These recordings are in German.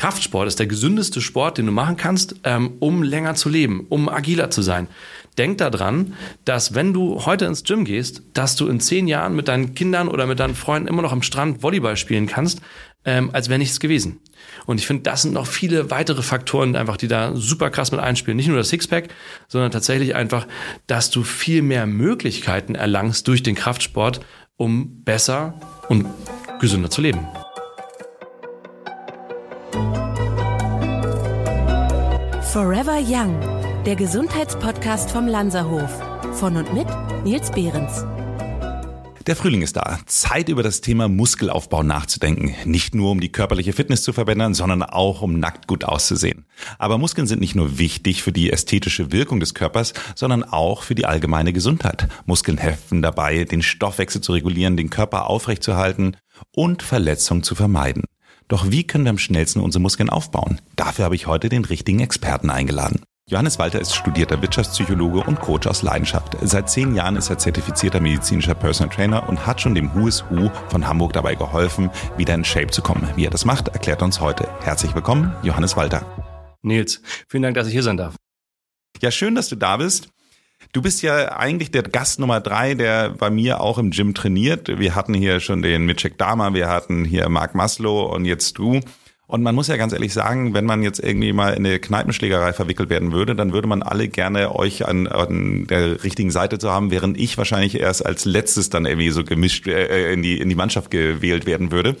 Kraftsport ist der gesündeste Sport, den du machen kannst, ähm, um länger zu leben, um agiler zu sein. Denk daran, dass wenn du heute ins Gym gehst, dass du in zehn Jahren mit deinen Kindern oder mit deinen Freunden immer noch am Strand Volleyball spielen kannst, ähm, als wäre nichts gewesen. Und ich finde, das sind noch viele weitere Faktoren, einfach, die da super krass mit einspielen. Nicht nur das Sixpack, sondern tatsächlich einfach, dass du viel mehr Möglichkeiten erlangst durch den Kraftsport, um besser und gesünder zu leben. Forever Young, der Gesundheitspodcast vom Lanzerhof. Von und mit Nils Behrens. Der Frühling ist da. Zeit über das Thema Muskelaufbau nachzudenken. Nicht nur um die körperliche Fitness zu verbessern, sondern auch um nackt gut auszusehen. Aber Muskeln sind nicht nur wichtig für die ästhetische Wirkung des Körpers, sondern auch für die allgemeine Gesundheit. Muskeln helfen dabei, den Stoffwechsel zu regulieren, den Körper aufrechtzuerhalten und Verletzungen zu vermeiden. Doch wie können wir am schnellsten unsere Muskeln aufbauen? Dafür habe ich heute den richtigen Experten eingeladen. Johannes Walter ist studierter Wirtschaftspsychologe und Coach aus Leidenschaft. Seit zehn Jahren ist er zertifizierter medizinischer Personal Trainer und hat schon dem Who is Who von Hamburg dabei geholfen, wieder in Shape zu kommen. Wie er das macht, erklärt er uns heute. Herzlich willkommen, Johannes Walter. Nils, vielen Dank, dass ich hier sein darf. Ja, schön, dass du da bist. Du bist ja eigentlich der Gast Nummer drei, der bei mir auch im Gym trainiert. Wir hatten hier schon den Mitchek Dama, wir hatten hier Mark Maslow und jetzt du. Und man muss ja ganz ehrlich sagen, wenn man jetzt irgendwie mal in eine Kneipenschlägerei verwickelt werden würde, dann würde man alle gerne euch an, an der richtigen Seite zu haben, während ich wahrscheinlich erst als letztes dann irgendwie so gemischt äh, in, die, in die Mannschaft gewählt werden würde.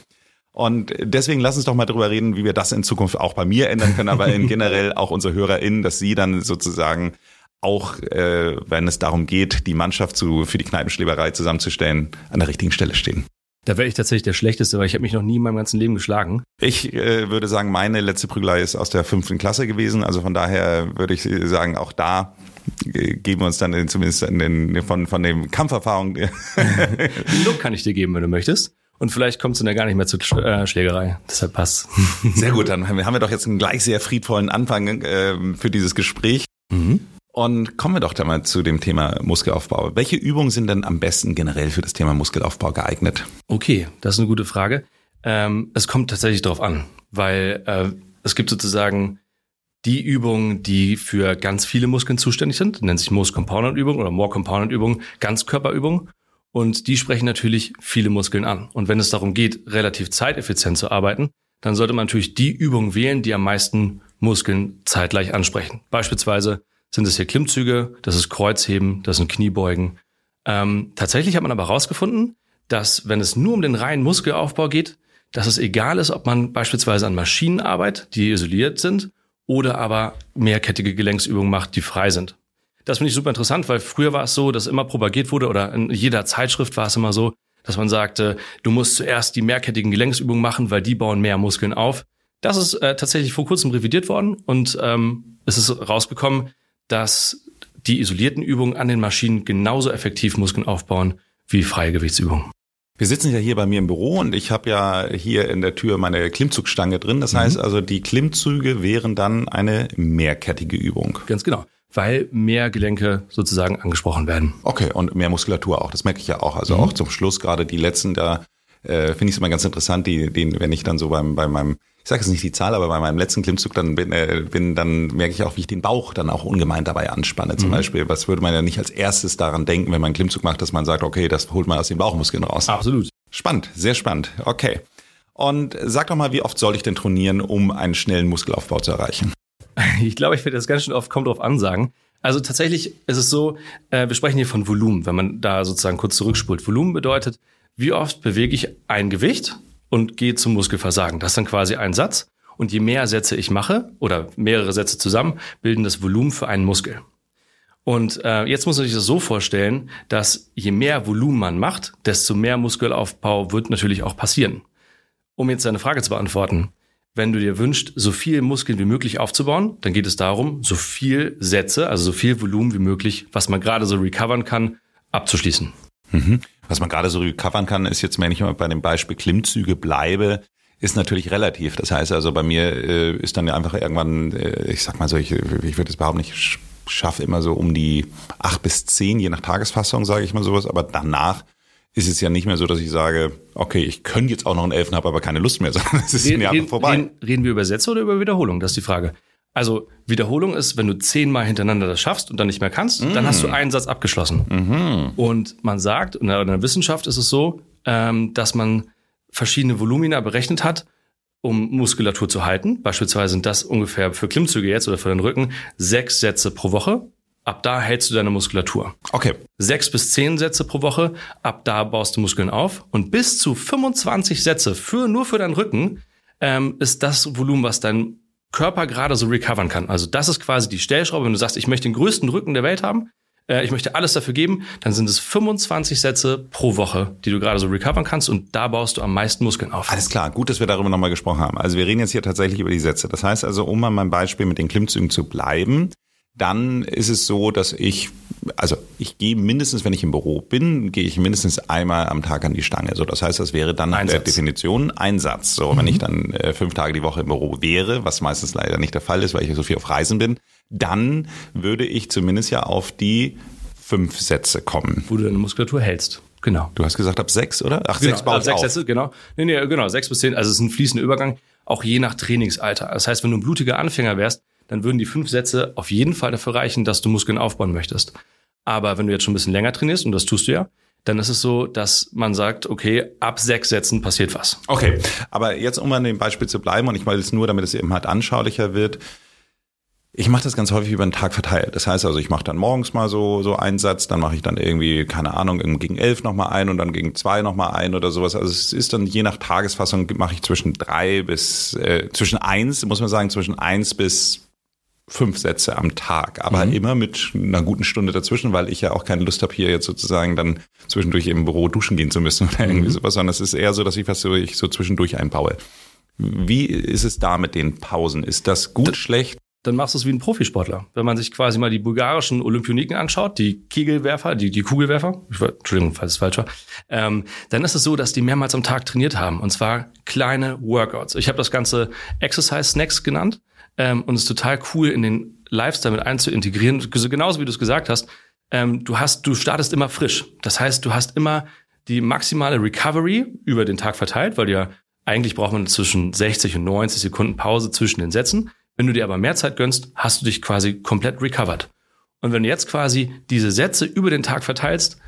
Und deswegen lass uns doch mal drüber reden, wie wir das in Zukunft auch bei mir ändern können, aber in generell auch unsere HörerInnen, dass sie dann sozusagen auch, äh, wenn es darum geht, die Mannschaft zu, für die Kneipenschlägerei zusammenzustellen, an der richtigen Stelle stehen. Da wäre ich tatsächlich der Schlechteste, weil ich habe mich noch nie in meinem ganzen Leben geschlagen. Ich äh, würde sagen, meine letzte Prügelei ist aus der fünften Klasse gewesen. Also von daher würde ich sagen, auch da äh, geben wir uns dann zumindest den, von, von dem Kampferfahrung. Look kann ich dir geben, wenn du möchtest. Und vielleicht kommt es dann ja gar nicht mehr zur äh, Schlägerei. Deshalb passt. Sehr gut, dann haben wir doch jetzt einen gleich sehr friedvollen Anfang äh, für dieses Gespräch. Mhm. Und kommen wir doch da mal zu dem Thema Muskelaufbau. Welche Übungen sind denn am besten generell für das Thema Muskelaufbau geeignet? Okay, das ist eine gute Frage. Ähm, es kommt tatsächlich darauf an, weil äh, es gibt sozusagen die Übungen, die für ganz viele Muskeln zuständig sind, nennt sich Most Component Übung oder More Component Übung, Ganzkörperübung. Und die sprechen natürlich viele Muskeln an. Und wenn es darum geht, relativ zeiteffizient zu arbeiten, dann sollte man natürlich die Übungen wählen, die am meisten Muskeln zeitgleich ansprechen. Beispielsweise sind es hier Klimmzüge, das ist Kreuzheben, das sind Kniebeugen. Ähm, tatsächlich hat man aber herausgefunden, dass wenn es nur um den reinen Muskelaufbau geht, dass es egal ist, ob man beispielsweise an Maschinen arbeitet, die isoliert sind, oder aber mehrkettige Gelenksübungen macht, die frei sind. Das finde ich super interessant, weil früher war es so, dass immer propagiert wurde oder in jeder Zeitschrift war es immer so, dass man sagte, du musst zuerst die mehrkettigen Gelenksübungen machen, weil die bauen mehr Muskeln auf. Das ist äh, tatsächlich vor kurzem revidiert worden und ähm, es ist rausgekommen, dass die isolierten Übungen an den Maschinen genauso effektiv Muskeln aufbauen wie freie Gewichtsübungen. Wir sitzen ja hier bei mir im Büro und ich habe ja hier in der Tür meine Klimmzugstange drin. Das mhm. heißt also, die Klimmzüge wären dann eine mehrkettige Übung. Ganz genau weil mehr Gelenke sozusagen angesprochen werden. Okay, und mehr Muskulatur auch, das merke ich ja auch. Also mhm. auch zum Schluss, gerade die letzten, da äh, finde ich es immer ganz interessant, die, die, wenn ich dann so beim, bei meinem ich sage jetzt nicht die Zahl, aber bei meinem letzten Klimmzug dann bin, äh, bin, dann merke ich auch, wie ich den Bauch dann auch ungemein dabei anspanne. Zum mhm. Beispiel, was würde man ja nicht als erstes daran denken, wenn man einen Klimmzug macht, dass man sagt, okay, das holt man aus den Bauchmuskeln raus. Absolut. Spannend, sehr spannend. Okay. Und sag doch mal, wie oft soll ich denn trainieren, um einen schnellen Muskelaufbau zu erreichen? Ich glaube, ich werde das ganz schön oft, kommt drauf an sagen. Also tatsächlich ist es so, äh, wir sprechen hier von Volumen, wenn man da sozusagen kurz zurückspult. Volumen bedeutet, wie oft bewege ich ein Gewicht und gehe zum Muskelversagen. Das ist dann quasi ein Satz. Und je mehr Sätze ich mache oder mehrere Sätze zusammen, bilden das Volumen für einen Muskel. Und äh, jetzt muss man sich das so vorstellen, dass je mehr Volumen man macht, desto mehr Muskelaufbau wird natürlich auch passieren. Um jetzt deine Frage zu beantworten, wenn du dir wünschst, so viel Muskeln wie möglich aufzubauen, dann geht es darum, so viel Sätze, also so viel Volumen wie möglich, was man gerade so recovern kann, abzuschließen. Mhm. Was man gerade so recovern kann, ist jetzt, wenn ich mal bei dem Beispiel Klimmzüge bleibe, ist natürlich relativ. Das heißt also, bei mir äh, ist dann einfach irgendwann, äh, ich sag mal so, ich, ich würde es überhaupt nicht schaffe immer so um die acht bis zehn, je nach Tagesfassung, sage ich mal sowas, aber danach ist es ja nicht mehr so, dass ich sage, okay, ich könnte jetzt auch noch einen Elfen, habe aber keine Lust mehr, sondern es ist Reden, mir reden, vorbei. reden, reden wir über Sätze oder über Wiederholung? Das ist die Frage. Also Wiederholung ist, wenn du zehnmal hintereinander das schaffst und dann nicht mehr kannst, dann hast du einen Satz abgeschlossen. Und man sagt, in der, in der Wissenschaft ist es so, ähm, dass man verschiedene Volumina berechnet hat, um Muskulatur zu halten. Beispielsweise sind das ungefähr für Klimmzüge jetzt oder für den Rücken sechs Sätze pro Woche. Ab da hältst du deine Muskulatur. Okay. Sechs bis zehn Sätze pro Woche, ab da baust du Muskeln auf. Und bis zu 25 Sätze für nur für deinen Rücken ähm, ist das Volumen, was dein Körper gerade so recovern kann. Also das ist quasi die Stellschraube. Wenn du sagst, ich möchte den größten Rücken der Welt haben, äh, ich möchte alles dafür geben, dann sind es 25 Sätze pro Woche, die du gerade so recovern kannst und da baust du am meisten Muskeln auf. Alles klar, gut, dass wir darüber nochmal gesprochen haben. Also wir reden jetzt hier tatsächlich über die Sätze. Das heißt also, um an meinem Beispiel mit den Klimmzügen zu bleiben, dann ist es so, dass ich, also ich gehe mindestens, wenn ich im Büro bin, gehe ich mindestens einmal am Tag an die Stange. So, das heißt, das wäre dann nach der. Definition ein Satz. So, wenn ich dann äh, fünf Tage die Woche im Büro wäre, was meistens leider nicht der Fall ist, weil ich so viel auf Reisen bin, dann würde ich zumindest ja auf die fünf Sätze kommen. Wo du deine Muskulatur hältst. Genau. Du hast gesagt, ab sechs, oder? Ach, Genau, sechs baut also sechs auf. Sätze, genau. Nee, nee, genau, sechs bis zehn. Also es ist ein fließender Übergang, auch je nach Trainingsalter. Das heißt, wenn du ein blutiger Anfänger wärst, dann würden die fünf Sätze auf jeden Fall dafür reichen, dass du Muskeln aufbauen möchtest. Aber wenn du jetzt schon ein bisschen länger trainierst, und das tust du ja, dann ist es so, dass man sagt, okay, ab sechs Sätzen passiert was. Okay, aber jetzt um an dem Beispiel zu bleiben und ich meine es nur, damit es eben halt anschaulicher wird. Ich mache das ganz häufig über den Tag verteilt. Das heißt also, ich mache dann morgens mal so so einen Satz, dann mache ich dann irgendwie keine Ahnung gegen elf noch ein und dann gegen zwei noch ein oder sowas. Also es ist dann je nach Tagesfassung mache ich zwischen drei bis äh, zwischen eins muss man sagen zwischen eins bis fünf Sätze am Tag, aber immer mit einer guten Stunde dazwischen, weil ich ja auch keine Lust habe, hier jetzt sozusagen dann zwischendurch im Büro duschen gehen zu müssen oder irgendwie sowas, sondern es ist eher so, dass ich was so, ich so zwischendurch einbaue. Wie ist es da mit den Pausen? Ist das gut, schlecht? Dann machst du es wie ein Profisportler. Wenn man sich quasi mal die bulgarischen Olympioniken anschaut, die Kegelwerfer, die, die Kugelwerfer, ich Entschuldigung, falls es falsch war, ähm, dann ist es so, dass die mehrmals am Tag trainiert haben. Und zwar kleine Workouts. Ich habe das Ganze Exercise Snacks genannt. Ähm, und es ist total cool, in den Lifestyle mit einzuintegrieren. So Genauso wie du es gesagt hast. Ähm, du hast, du startest immer frisch. Das heißt, du hast immer die maximale Recovery über den Tag verteilt, weil ja eigentlich braucht man zwischen 60 und 90 Sekunden Pause zwischen den Sätzen. Wenn du dir aber mehr Zeit gönnst, hast du dich quasi komplett recovered. Und wenn du jetzt quasi diese Sätze über den Tag verteilst,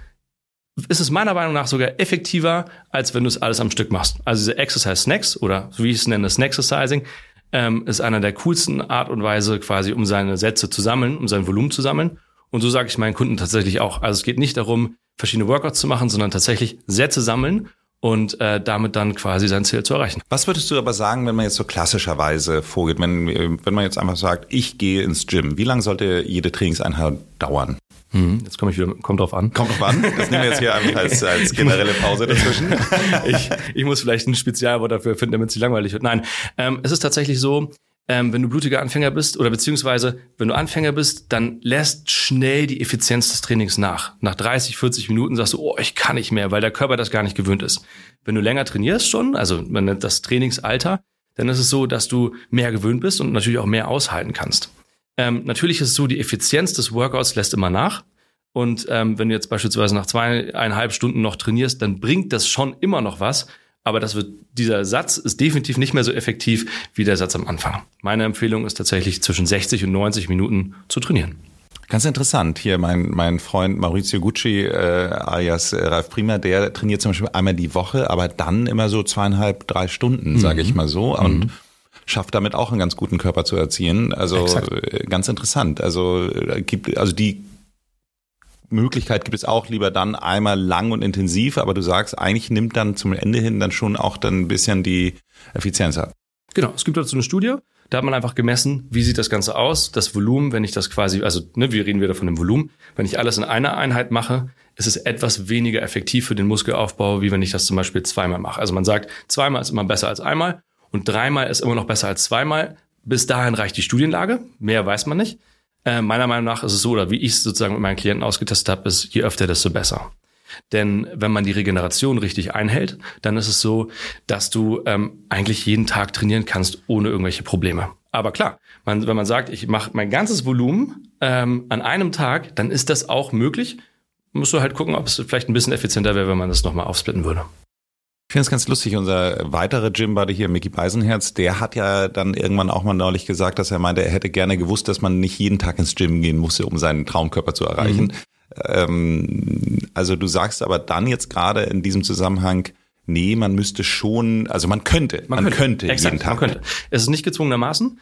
ist es meiner Meinung nach sogar effektiver, als wenn du es alles am Stück machst. Also diese Exercise Snacks oder wie ich es nenne, Snacksizing, ähm, ist einer der coolsten Art und Weise quasi, um seine Sätze zu sammeln, um sein Volumen zu sammeln. Und so sage ich meinen Kunden tatsächlich auch. Also es geht nicht darum, verschiedene Workouts zu machen, sondern tatsächlich Sätze sammeln und äh, damit dann quasi sein Ziel zu erreichen. Was würdest du aber sagen, wenn man jetzt so klassischerweise vorgeht, wenn, wenn man jetzt einfach sagt, ich gehe ins Gym, wie lange sollte jede Trainingseinheit dauern? Hm, jetzt komme ich wieder, kommt drauf an. Kommt drauf an. Das nehmen wir jetzt hier einfach als, als generelle Pause dazwischen. ich, ich muss vielleicht ein Spezialwort dafür finden, damit es nicht langweilig wird. Nein, ähm, es ist tatsächlich so, ähm, wenn du blutiger Anfänger bist oder beziehungsweise wenn du Anfänger bist, dann lässt schnell die Effizienz des Trainings nach. Nach 30, 40 Minuten sagst du, oh, ich kann nicht mehr, weil der Körper das gar nicht gewöhnt ist. Wenn du länger trainierst schon, also man nennt das Trainingsalter, dann ist es so, dass du mehr gewöhnt bist und natürlich auch mehr aushalten kannst. Ähm, natürlich ist es so, die Effizienz des Workouts lässt immer nach. Und ähm, wenn du jetzt beispielsweise nach zweieinhalb Stunden noch trainierst, dann bringt das schon immer noch was. Aber das wird, dieser Satz ist definitiv nicht mehr so effektiv wie der Satz am Anfang. Meine Empfehlung ist tatsächlich zwischen 60 und 90 Minuten zu trainieren. Ganz interessant. Hier mein, mein Freund Maurizio Gucci, äh, alias äh, Ralf Prima, der trainiert zum Beispiel einmal die Woche, aber dann immer so zweieinhalb, drei Stunden, sage ich mal so. Und schafft damit auch einen ganz guten Körper zu erzielen. Also Exakt. äh, ganz interessant. Also äh, gibt, also die Möglichkeit gibt es auch lieber dann einmal lang und intensiv, aber du sagst, eigentlich nimmt dann zum Ende hin dann schon auch dann ein bisschen die Effizienz ab. Genau, es gibt dazu eine Studie, da hat man einfach gemessen, wie sieht das Ganze aus, das Volumen, wenn ich das quasi, also ne, wir reden wieder von dem Volumen, wenn ich alles in einer Einheit mache, ist es etwas weniger effektiv für den Muskelaufbau, wie wenn ich das zum Beispiel zweimal mache. Also man sagt, zweimal ist immer besser als einmal und dreimal ist immer noch besser als zweimal. Bis dahin reicht die Studienlage, mehr weiß man nicht. Äh, meiner Meinung nach ist es so, oder wie ich es sozusagen mit meinen Klienten ausgetestet habe, ist, je öfter, desto besser. Denn wenn man die Regeneration richtig einhält, dann ist es so, dass du ähm, eigentlich jeden Tag trainieren kannst ohne irgendwelche Probleme. Aber klar, man, wenn man sagt, ich mache mein ganzes Volumen ähm, an einem Tag, dann ist das auch möglich. musst du halt gucken, ob es vielleicht ein bisschen effizienter wäre, wenn man das nochmal aufsplitten würde. Ich finde es ganz lustig, unser weiterer Gym-Buddy hier, Mickey Beisenherz, der hat ja dann irgendwann auch mal neulich gesagt, dass er meinte, er hätte gerne gewusst, dass man nicht jeden Tag ins Gym gehen musste, um seinen Traumkörper zu erreichen. Mhm. Ähm, also du sagst aber dann jetzt gerade in diesem Zusammenhang, nee, man müsste schon, also man könnte, man, man könnte, könnte Exakt, jeden Tag. Man könnte. Es ist nicht gezwungenermaßen.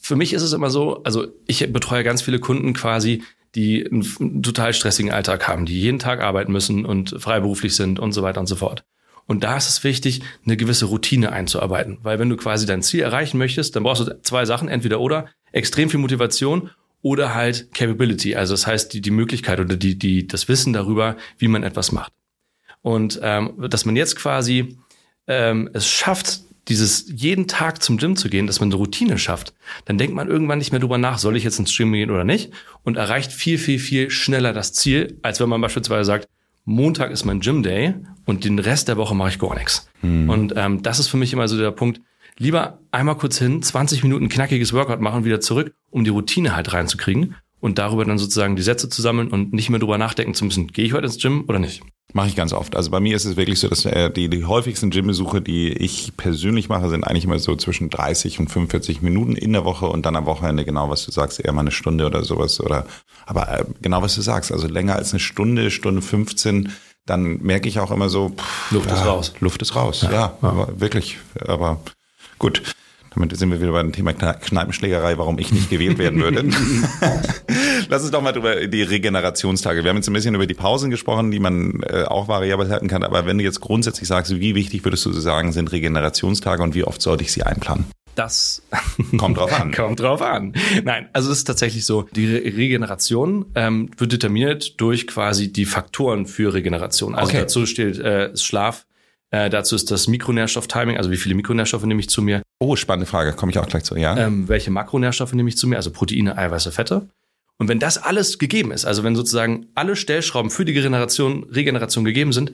Für mich ist es immer so, also ich betreue ganz viele Kunden quasi, die einen total stressigen Alltag haben, die jeden Tag arbeiten müssen und freiberuflich sind und so weiter und so fort. Und da ist es wichtig, eine gewisse Routine einzuarbeiten. Weil wenn du quasi dein Ziel erreichen möchtest, dann brauchst du zwei Sachen, entweder oder, extrem viel Motivation oder halt Capability, also das heißt die, die Möglichkeit oder die, die, das Wissen darüber, wie man etwas macht. Und ähm, dass man jetzt quasi ähm, es schafft, dieses jeden Tag zum Gym zu gehen, dass man eine Routine schafft, dann denkt man irgendwann nicht mehr drüber nach, soll ich jetzt ins Gym gehen oder nicht und erreicht viel, viel, viel schneller das Ziel, als wenn man beispielsweise sagt, Montag ist mein Gym Day und den Rest der Woche mache ich gar nichts. Hm. Und ähm, das ist für mich immer so der Punkt, lieber einmal kurz hin, 20 Minuten knackiges Workout machen, wieder zurück, um die Routine halt reinzukriegen und darüber dann sozusagen die Sätze zu sammeln und nicht mehr drüber nachdenken zu müssen, gehe ich heute ins Gym oder nicht. Mache ich ganz oft. Also bei mir ist es wirklich so, dass äh, die, die häufigsten Gymbesuche, die ich persönlich mache, sind eigentlich immer so zwischen 30 und 45 Minuten in der Woche und dann am Wochenende genau, was du sagst, eher mal eine Stunde oder sowas. Oder aber äh, genau was du sagst, also länger als eine Stunde, Stunde 15, dann merke ich auch immer so, pff, Luft ist raus. Luft ist raus, ja, ja, ja. Aber wirklich. Aber gut. Damit sind wir wieder bei dem Thema Kneipenschlägerei, warum ich nicht gewählt werden würde. Lass uns doch mal über die Regenerationstage. Wir haben jetzt ein bisschen über die Pausen gesprochen, die man äh, auch variabel halten kann. Aber wenn du jetzt grundsätzlich sagst, wie wichtig würdest du sagen, sind Regenerationstage und wie oft sollte ich sie einplanen? Das kommt drauf an. kommt drauf an. Nein, also es ist tatsächlich so, die Re Regeneration ähm, wird determiniert durch quasi die Faktoren für Regeneration. Also okay. dazu steht äh, Schlaf, äh, dazu ist das Mikronährstofftiming, also wie viele Mikronährstoffe nehme ich zu mir. Oh, spannende Frage, komme ich auch gleich zu, ja. Ähm, welche Makronährstoffe nehme ich zu mir, also Proteine, Eiweiße, Fette. Und wenn das alles gegeben ist, also wenn sozusagen alle Stellschrauben für die Regeneration, Regeneration gegeben sind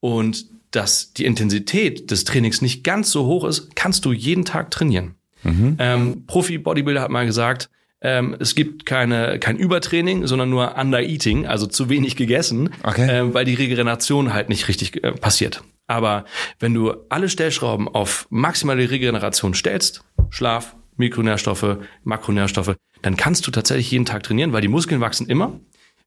und dass die Intensität des Trainings nicht ganz so hoch ist, kannst du jeden Tag trainieren. Mhm. Ähm, Profi-Bodybuilder hat mal gesagt, ähm, es gibt keine, kein Übertraining, sondern nur Under-Eating, also zu wenig gegessen, okay. äh, weil die Regeneration halt nicht richtig äh, passiert. Aber wenn du alle Stellschrauben auf maximale Regeneration stellst, Schlaf, Mikronährstoffe, Makronährstoffe, dann kannst du tatsächlich jeden Tag trainieren, weil die Muskeln wachsen immer.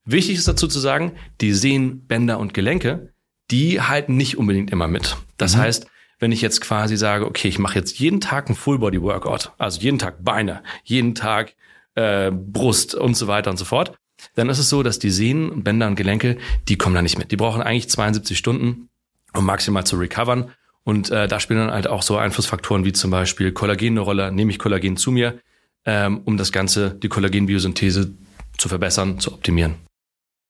Wichtig ist dazu zu sagen, die Sehnen, Bänder und Gelenke, die halten nicht unbedingt immer mit. Das mhm. heißt, wenn ich jetzt quasi sage, okay, ich mache jetzt jeden Tag ein Full-Body-Workout, also jeden Tag Beine, jeden Tag äh, Brust und so weiter und so fort, dann ist es so, dass die Sehnen, Bänder und Gelenke, die kommen da nicht mit. Die brauchen eigentlich 72 Stunden, um maximal zu recovern. Und äh, da spielen dann halt auch so Einflussfaktoren wie zum Beispiel Kollagen eine Rolle. Nehme ich Kollagen zu mir, ähm, um das Ganze, die Kollagenbiosynthese zu verbessern, zu optimieren.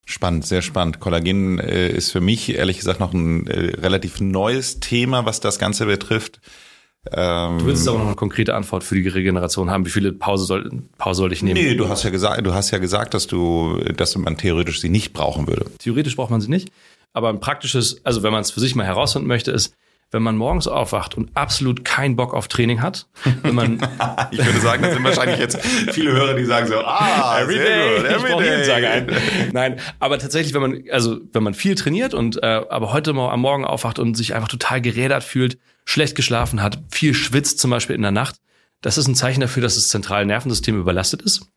Spannend, sehr spannend. Kollagen äh, ist für mich ehrlich gesagt noch ein äh, relativ neues Thema, was das Ganze betrifft. Ähm, du willst aber noch eine konkrete Antwort für die Regeneration haben. Wie viele Pause soll, Pause soll ich nehmen? Nee, du hast ja gesagt, du hast ja gesagt, dass du, dass man theoretisch sie nicht brauchen würde. Theoretisch braucht man sie nicht. Aber ein praktisches, also wenn man es für sich mal herausfinden möchte, ist, wenn man morgens aufwacht und absolut keinen Bock auf Training hat, wenn man ich würde sagen, das sind wahrscheinlich jetzt viele Hörer, die sagen so, ah, every day, good, every ich day. Ein. Nein, aber tatsächlich, wenn man also wenn man viel trainiert und äh, aber heute mal am Morgen aufwacht und sich einfach total gerädert fühlt, schlecht geschlafen hat, viel schwitzt zum Beispiel in der Nacht, das ist ein Zeichen dafür, dass das zentrale Nervensystem überlastet ist.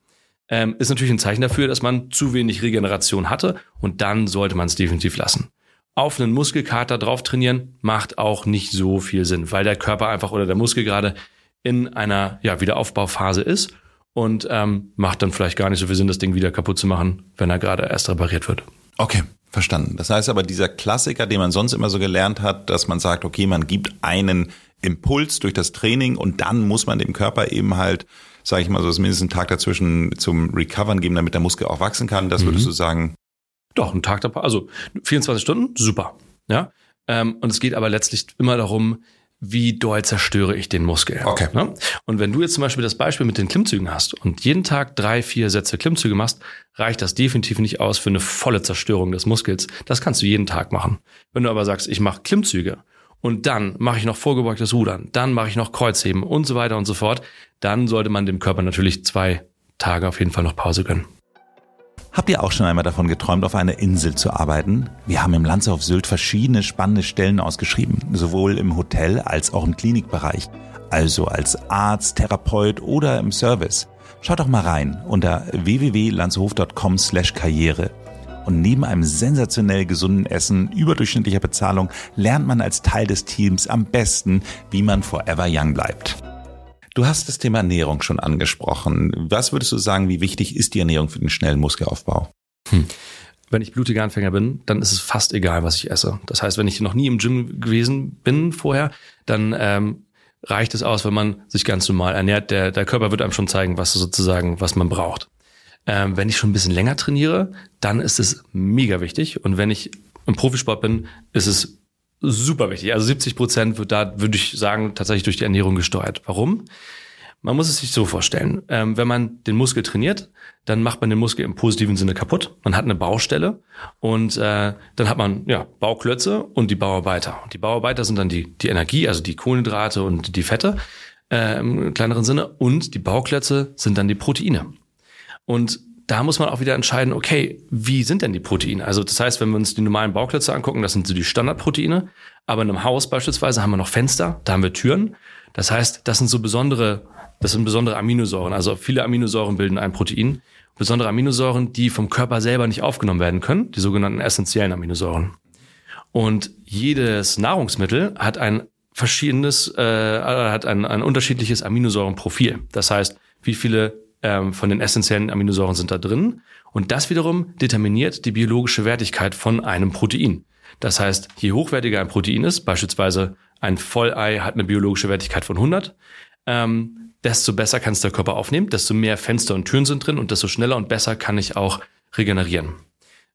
Ähm, ist natürlich ein Zeichen dafür, dass man zu wenig Regeneration hatte und dann sollte man es definitiv lassen auf einen Muskelkater drauf trainieren, macht auch nicht so viel Sinn, weil der Körper einfach oder der Muskel gerade in einer ja, Wiederaufbauphase ist und ähm, macht dann vielleicht gar nicht so viel Sinn, das Ding wieder kaputt zu machen, wenn er gerade erst repariert wird. Okay, verstanden. Das heißt aber, dieser Klassiker, den man sonst immer so gelernt hat, dass man sagt, okay, man gibt einen Impuls durch das Training und dann muss man dem Körper eben halt, sage ich mal so, mindestens einen Tag dazwischen zum Recovern geben, damit der Muskel auch wachsen kann. Das würdest mhm. du sagen, doch, ein Tag also 24 Stunden, super. Ja. Ähm, und es geht aber letztlich immer darum, wie doll zerstöre ich den Muskel. Okay. Ne? Und wenn du jetzt zum Beispiel das Beispiel mit den Klimmzügen hast und jeden Tag drei, vier Sätze Klimmzüge machst, reicht das definitiv nicht aus für eine volle Zerstörung des Muskels. Das kannst du jeden Tag machen. Wenn du aber sagst, ich mache Klimmzüge und dann mache ich noch vorgebeugtes Rudern, dann mache ich noch Kreuzheben und so weiter und so fort, dann sollte man dem Körper natürlich zwei Tage auf jeden Fall noch Pause gönnen. Habt ihr auch schon einmal davon geträumt, auf einer Insel zu arbeiten? Wir haben im Landshof Sylt verschiedene spannende Stellen ausgeschrieben, sowohl im Hotel als auch im Klinikbereich, also als Arzt, Therapeut oder im Service. Schaut doch mal rein unter www.landshof.com/karriere. Und neben einem sensationell gesunden Essen, überdurchschnittlicher Bezahlung, lernt man als Teil des Teams am besten, wie man forever young bleibt. Du hast das Thema Ernährung schon angesprochen. Was würdest du sagen, wie wichtig ist die Ernährung für den schnellen Muskelaufbau? Hm. Wenn ich blutiger Anfänger bin, dann ist es fast egal, was ich esse. Das heißt, wenn ich noch nie im Gym gewesen bin vorher, dann ähm, reicht es aus, wenn man sich ganz normal ernährt. Der, der Körper wird einem schon zeigen, was sozusagen, was man braucht. Ähm, wenn ich schon ein bisschen länger trainiere, dann ist es mega wichtig. Und wenn ich im Profisport bin, ist es super wichtig. Also 70 Prozent wird da, würde ich sagen, tatsächlich durch die Ernährung gesteuert. Warum? Man muss es sich so vorstellen. Ähm, wenn man den Muskel trainiert, dann macht man den Muskel im positiven Sinne kaputt. Man hat eine Baustelle und äh, dann hat man ja Bauklötze und die Bauarbeiter. Und die Bauarbeiter sind dann die, die Energie, also die Kohlenhydrate und die Fette äh, im kleineren Sinne. Und die Bauklötze sind dann die Proteine. Und da muss man auch wieder entscheiden, okay, wie sind denn die Proteine? Also das heißt, wenn wir uns die normalen Bauklötze angucken, das sind so die Standardproteine. Aber in einem Haus beispielsweise haben wir noch Fenster, da haben wir Türen. Das heißt, das sind so besondere, das sind besondere Aminosäuren. Also viele Aminosäuren bilden ein Protein. Besondere Aminosäuren, die vom Körper selber nicht aufgenommen werden können, die sogenannten essentiellen Aminosäuren. Und jedes Nahrungsmittel hat ein verschiedenes, äh, hat ein, ein unterschiedliches Aminosäurenprofil. Das heißt, wie viele ähm, von den essentiellen Aminosäuren sind da drin. Und das wiederum determiniert die biologische Wertigkeit von einem Protein. Das heißt, je hochwertiger ein Protein ist, beispielsweise ein Vollei hat eine biologische Wertigkeit von 100, ähm, desto besser kann es der Körper aufnehmen, desto mehr Fenster und Türen sind drin und desto schneller und besser kann ich auch regenerieren.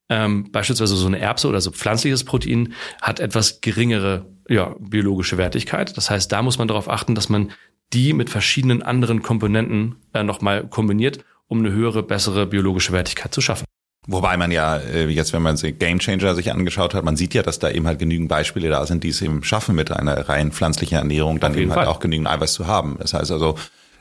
Ähm, beispielsweise so eine Erbse oder so pflanzliches Protein hat etwas geringere ja, biologische Wertigkeit. Das heißt, da muss man darauf achten, dass man die mit verschiedenen anderen Komponenten äh, nochmal kombiniert, um eine höhere, bessere biologische Wertigkeit zu schaffen. Wobei man ja äh, jetzt, wenn man sich Game Changer sich angeschaut hat, man sieht ja, dass da eben halt genügend Beispiele da sind, die es eben schaffen, mit einer rein pflanzlichen Ernährung dann eben halt Fall. halt auch genügend Eiweiß zu haben. Das heißt also,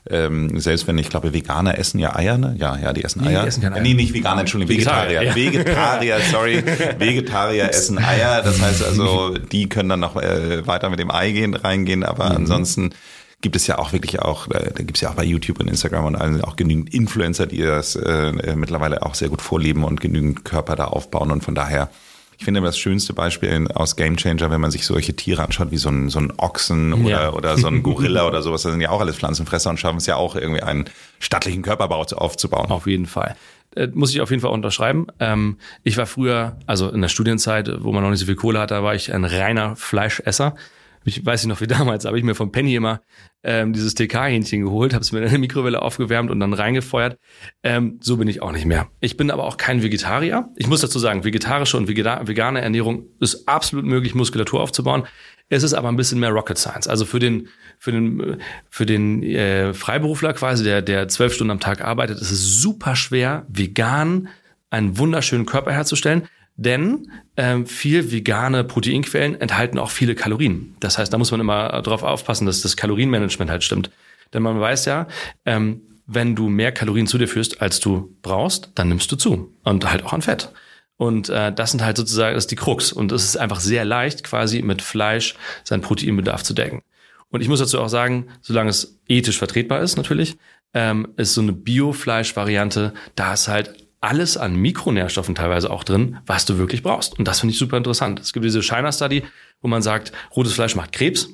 ähm, selbst wenn ich glaube, Veganer essen ja Eier, ne? Ja, ja, die essen Eier. Die essen keine Eier. Nee, nicht Veganer, Entschuldigung, Vegetarier. Vegetarier, ja. sorry. Vegetarier essen Eier. Das heißt also, die können dann noch äh, weiter mit dem Ei gehen, reingehen, aber mhm. ansonsten gibt es ja auch wirklich auch, äh, da gibt es ja auch bei YouTube und Instagram und allen auch genügend Influencer, die das äh, mittlerweile auch sehr gut vorleben und genügend Körper da aufbauen. Und von daher, ich finde das schönste Beispiel aus Game Changer, wenn man sich solche Tiere anschaut, wie so ein, so ein Ochsen oder, ja. oder so ein Gorilla oder sowas, das sind ja auch alles Pflanzenfresser und schaffen es ja auch irgendwie einen stattlichen Körperbau aufzubauen. Auf jeden Fall äh, muss ich auf jeden Fall unterschreiben. Ähm, ich war früher, also in der Studienzeit, wo man noch nicht so viel Kohle hatte, war ich ein reiner Fleischesser ich weiß nicht noch wie damals, habe ich mir von Penny immer ähm, dieses TK-Hähnchen geholt, habe es mir in der Mikrowelle aufgewärmt und dann reingefeuert. Ähm, so bin ich auch nicht mehr. Ich bin aber auch kein Vegetarier. Ich muss dazu sagen, vegetarische und vegane Ernährung ist absolut möglich, Muskulatur aufzubauen. Es ist aber ein bisschen mehr Rocket Science. Also für den für den für den äh, Freiberufler quasi, der der zwölf Stunden am Tag arbeitet, ist es super schwer, vegan einen wunderschönen Körper herzustellen. Denn ähm, viel vegane Proteinquellen enthalten auch viele Kalorien. Das heißt, da muss man immer darauf aufpassen, dass das Kalorienmanagement halt stimmt. Denn man weiß ja, ähm, wenn du mehr Kalorien zu dir führst, als du brauchst, dann nimmst du zu. Und halt auch an Fett. Und äh, das sind halt sozusagen, das ist die Krux. Und es ist einfach sehr leicht, quasi mit Fleisch seinen Proteinbedarf zu decken. Und ich muss dazu auch sagen, solange es ethisch vertretbar ist, natürlich, ähm, ist so eine Biofleisch-Variante, da ist halt alles an Mikronährstoffen teilweise auch drin, was du wirklich brauchst. Und das finde ich super interessant. Es gibt diese China Study, wo man sagt, rotes Fleisch macht Krebs.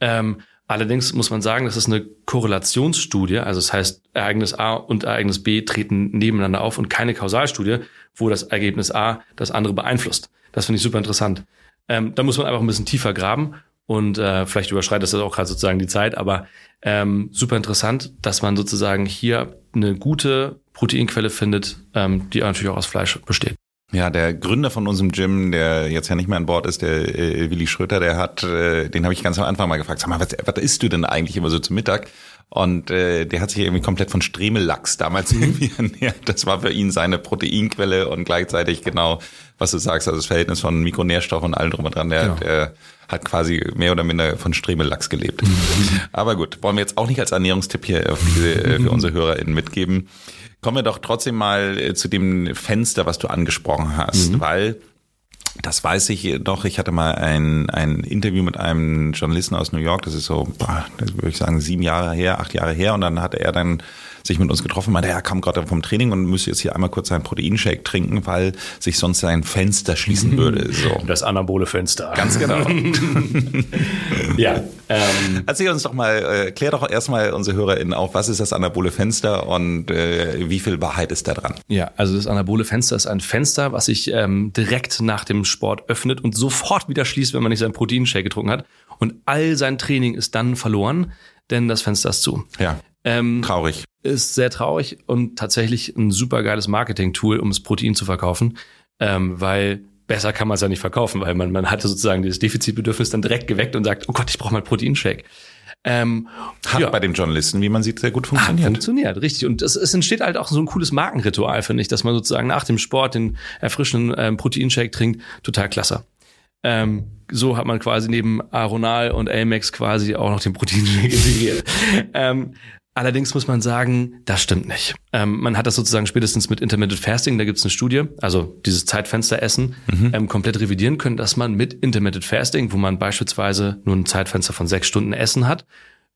Ähm, allerdings muss man sagen, das ist eine Korrelationsstudie. Also das heißt, Ereignis A und Ereignis B treten nebeneinander auf und keine Kausalstudie, wo das Ergebnis A das andere beeinflusst. Das finde ich super interessant. Ähm, da muss man einfach ein bisschen tiefer graben und äh, vielleicht überschreitet das auch gerade sozusagen die Zeit, aber ähm, super interessant, dass man sozusagen hier eine gute Proteinquelle findet, ähm, die natürlich auch aus Fleisch besteht. Ja, der Gründer von unserem Gym, der jetzt ja nicht mehr an Bord ist, der äh, Willi Schröter, der hat, äh, den habe ich ganz am Anfang mal gefragt, sag mal, was, was isst du denn eigentlich immer so zum Mittag? Und äh, der hat sich irgendwie komplett von Stremellachs damals irgendwie ernährt. Das war für ihn seine Proteinquelle und gleichzeitig genau, was du sagst, also das Verhältnis von Mikronährstoffen und allem drum und dran. Der, ja. der hat quasi mehr oder minder von Stremellachs gelebt. Aber gut, wollen wir jetzt auch nicht als Ernährungstipp hier für, äh, für unsere HörerInnen mitgeben. Kommen wir doch trotzdem mal äh, zu dem Fenster, was du angesprochen hast, mhm. weil das weiß ich doch. Ich hatte mal ein, ein Interview mit einem Journalisten aus New York. Das ist so, boah, das würde ich sagen, sieben Jahre her, acht Jahre her. Und dann hatte er dann sich mit uns getroffen, meinte, er kam gerade vom Training und müsste jetzt hier einmal kurz seinen Proteinshake trinken, weil sich sonst sein Fenster schließen würde. So. Das anabole Fenster. Ganz genau. ja. Ähm, Erzähl uns doch mal, äh, klär doch erstmal unsere HörerInnen auf, was ist das anabole Fenster und äh, wie viel Wahrheit ist da dran? Ja, also das anabole Fenster ist ein Fenster, was sich ähm, direkt nach dem Sport öffnet und sofort wieder schließt, wenn man nicht seinen Proteinshake getrunken hat. Und all sein Training ist dann verloren, denn das Fenster ist zu. Ja. Ähm, traurig. Ist sehr traurig und tatsächlich ein super geiles Marketing-Tool, um das Protein zu verkaufen, ähm, weil besser kann man es ja nicht verkaufen, weil man, man hatte sozusagen dieses Defizitbedürfnis dann direkt geweckt und sagt, oh Gott, ich brauche mal Proteinshake. Ähm, Hat ja. bei den Journalisten, wie man sieht, sehr gut funktioniert. Hat funktioniert, richtig. Und es, es entsteht halt auch so ein cooles Markenritual, finde ich, dass man sozusagen nach dem Sport den erfrischenden ähm, Proteinshake trinkt. Total klasse. Ähm, so hat man quasi neben Aronal und Amex quasi auch noch den Proteinshake integriert. ähm, Allerdings muss man sagen, das stimmt nicht. Ähm, man hat das sozusagen spätestens mit Intermittent Fasting, da gibt es eine Studie, also dieses Zeitfenster-Essen, mhm. ähm, komplett revidieren können, dass man mit Intermittent Fasting, wo man beispielsweise nur ein Zeitfenster von sechs Stunden Essen hat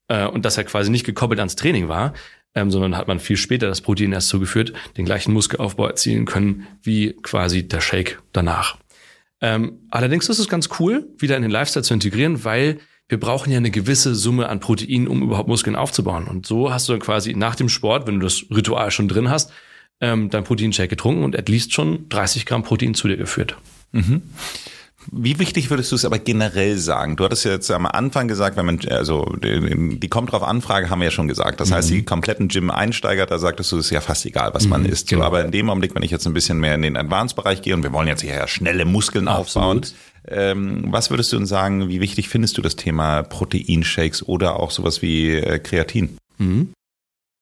äh, und das ja quasi nicht gekoppelt ans Training war, ähm, sondern hat man viel später das Protein erst zugeführt, den gleichen Muskelaufbau erzielen können wie quasi der Shake danach. Ähm, allerdings ist es ganz cool, wieder in den Lifestyle zu integrieren, weil wir brauchen ja eine gewisse Summe an Protein, um überhaupt Muskeln aufzubauen. Und so hast du dann quasi nach dem Sport, wenn du das Ritual schon drin hast, ähm, dein Proteinshake getrunken und at least schon 30 Gramm Protein zu dir geführt. Mhm. Wie wichtig würdest du es aber generell sagen? Du hattest jetzt am Anfang gesagt, wenn man, also die, die kommt drauf Anfrage, haben wir ja schon gesagt. Das mhm. heißt, die kompletten Gym-Einsteiger, da sagtest du, es ist ja fast egal, was mhm, man isst. Genau. So, aber in dem Augenblick, wenn ich jetzt ein bisschen mehr in den Advanced-Bereich gehe und wir wollen jetzt hier ja schnelle Muskeln Absolut. aufbauen, ähm, was würdest du denn sagen, wie wichtig findest du das Thema Proteinshakes oder auch sowas wie äh, Kreatin? Mhm.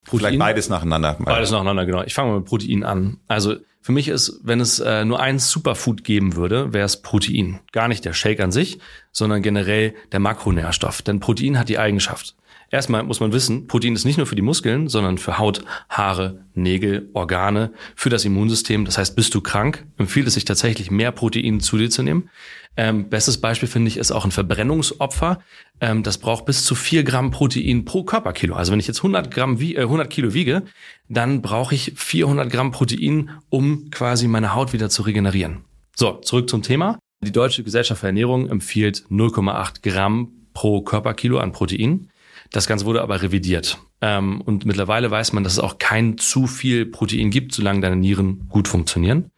Protein, Vielleicht beides nacheinander. Beides nacheinander, genau. Ich fange mal mit Protein an. Also für mich ist, wenn es äh, nur ein Superfood geben würde, wäre es Protein. Gar nicht der Shake an sich, sondern generell der Makronährstoff. Denn Protein hat die Eigenschaft, Erstmal muss man wissen, Protein ist nicht nur für die Muskeln, sondern für Haut, Haare, Nägel, Organe, für das Immunsystem. Das heißt, bist du krank, empfiehlt es sich tatsächlich mehr Protein zu dir zu nehmen. Ähm, bestes Beispiel finde ich ist auch ein Verbrennungsopfer. Ähm, das braucht bis zu vier Gramm Protein pro Körperkilo. Also wenn ich jetzt 100 Gramm, wie, äh, 100 Kilo wiege, dann brauche ich 400 Gramm Protein, um quasi meine Haut wieder zu regenerieren. So, zurück zum Thema. Die Deutsche Gesellschaft für Ernährung empfiehlt 0,8 Gramm pro Körperkilo an Protein. Das Ganze wurde aber revidiert. Ähm, und mittlerweile weiß man, dass es auch kein zu viel Protein gibt, solange deine Nieren gut funktionieren.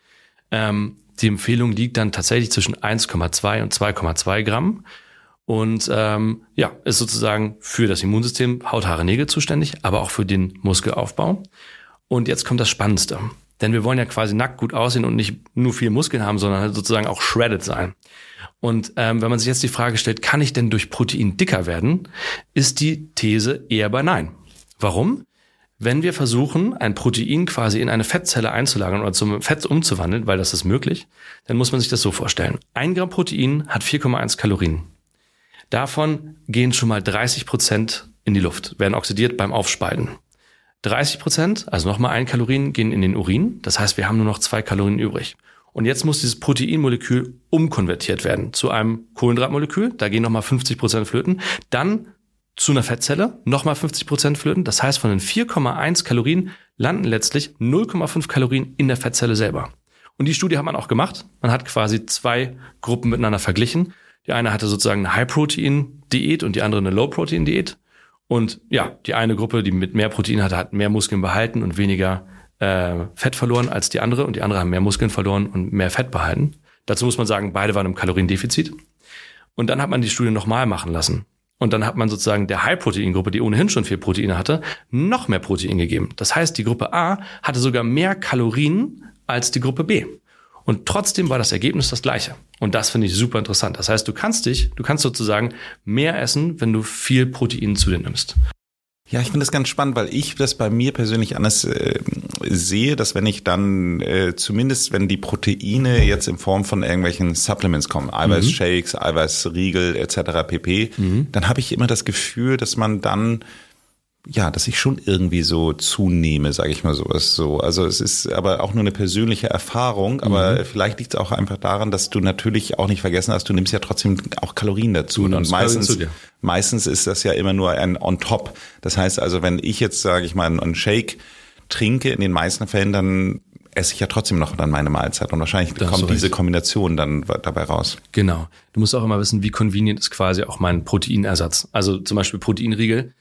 Ähm, die Empfehlung liegt dann tatsächlich zwischen 1,2 und 2,2 Gramm. Und ähm, ja, ist sozusagen für das Immunsystem, Haut, Haare, Nägel zuständig, aber auch für den Muskelaufbau. Und jetzt kommt das Spannendste. Denn wir wollen ja quasi nackt gut aussehen und nicht nur viel Muskeln haben, sondern halt sozusagen auch shredded sein. Und ähm, wenn man sich jetzt die Frage stellt, kann ich denn durch Protein dicker werden, ist die These eher bei Nein. Warum? Wenn wir versuchen, ein Protein quasi in eine Fettzelle einzulagern oder zum Fett umzuwandeln, weil das ist möglich, dann muss man sich das so vorstellen. Ein Gramm Protein hat 4,1 Kalorien. Davon gehen schon mal 30 Prozent in die Luft, werden oxidiert beim Aufspalten. 30 Prozent, also nochmal ein Kalorien, gehen in den Urin. Das heißt, wir haben nur noch zwei Kalorien übrig. Und jetzt muss dieses Proteinmolekül umkonvertiert werden zu einem Kohlenhydratmolekül. Da gehen nochmal 50 Prozent flöten. Dann zu einer Fettzelle, nochmal 50 Prozent flöten. Das heißt, von den 4,1 Kalorien landen letztlich 0,5 Kalorien in der Fettzelle selber. Und die Studie hat man auch gemacht. Man hat quasi zwei Gruppen miteinander verglichen. Die eine hatte sozusagen eine High-Protein-Diät und die andere eine Low-Protein-Diät. Und ja, die eine Gruppe, die mit mehr Protein hatte, hat mehr Muskeln behalten und weniger äh, Fett verloren als die andere und die andere haben mehr Muskeln verloren und mehr Fett behalten. Dazu muss man sagen, beide waren im Kaloriendefizit. Und dann hat man die Studie nochmal machen lassen. Und dann hat man sozusagen der High-Protein-Gruppe, die ohnehin schon viel Proteine hatte, noch mehr Protein gegeben. Das heißt, die Gruppe A hatte sogar mehr Kalorien als die Gruppe B. Und trotzdem war das Ergebnis das gleiche. Und das finde ich super interessant. Das heißt, du kannst dich, du kannst sozusagen mehr essen, wenn du viel Protein zu dir nimmst. Ja, ich finde das ganz spannend, weil ich das bei mir persönlich anders äh, sehe, dass wenn ich dann äh, zumindest, wenn die Proteine jetzt in Form von irgendwelchen Supplements kommen, Eiweißshakes, mhm. Eiweißriegel etc. pp, mhm. dann habe ich immer das Gefühl, dass man dann ja, dass ich schon irgendwie so zunehme, sage ich mal sowas so. Also es ist aber auch nur eine persönliche Erfahrung, aber mhm. vielleicht liegt es auch einfach daran, dass du natürlich auch nicht vergessen hast, du nimmst ja trotzdem auch Kalorien dazu. und meistens, meistens ist das ja immer nur ein on top. Das heißt also, wenn ich jetzt, sage ich mal, einen Shake trinke, in den meisten Fällen, dann esse ich ja trotzdem noch dann meine Mahlzeit und wahrscheinlich kommt diese Kombination dann dabei raus. Genau. Du musst auch immer wissen, wie convenient ist quasi auch mein Proteinersatz. Also zum Beispiel Proteinriegel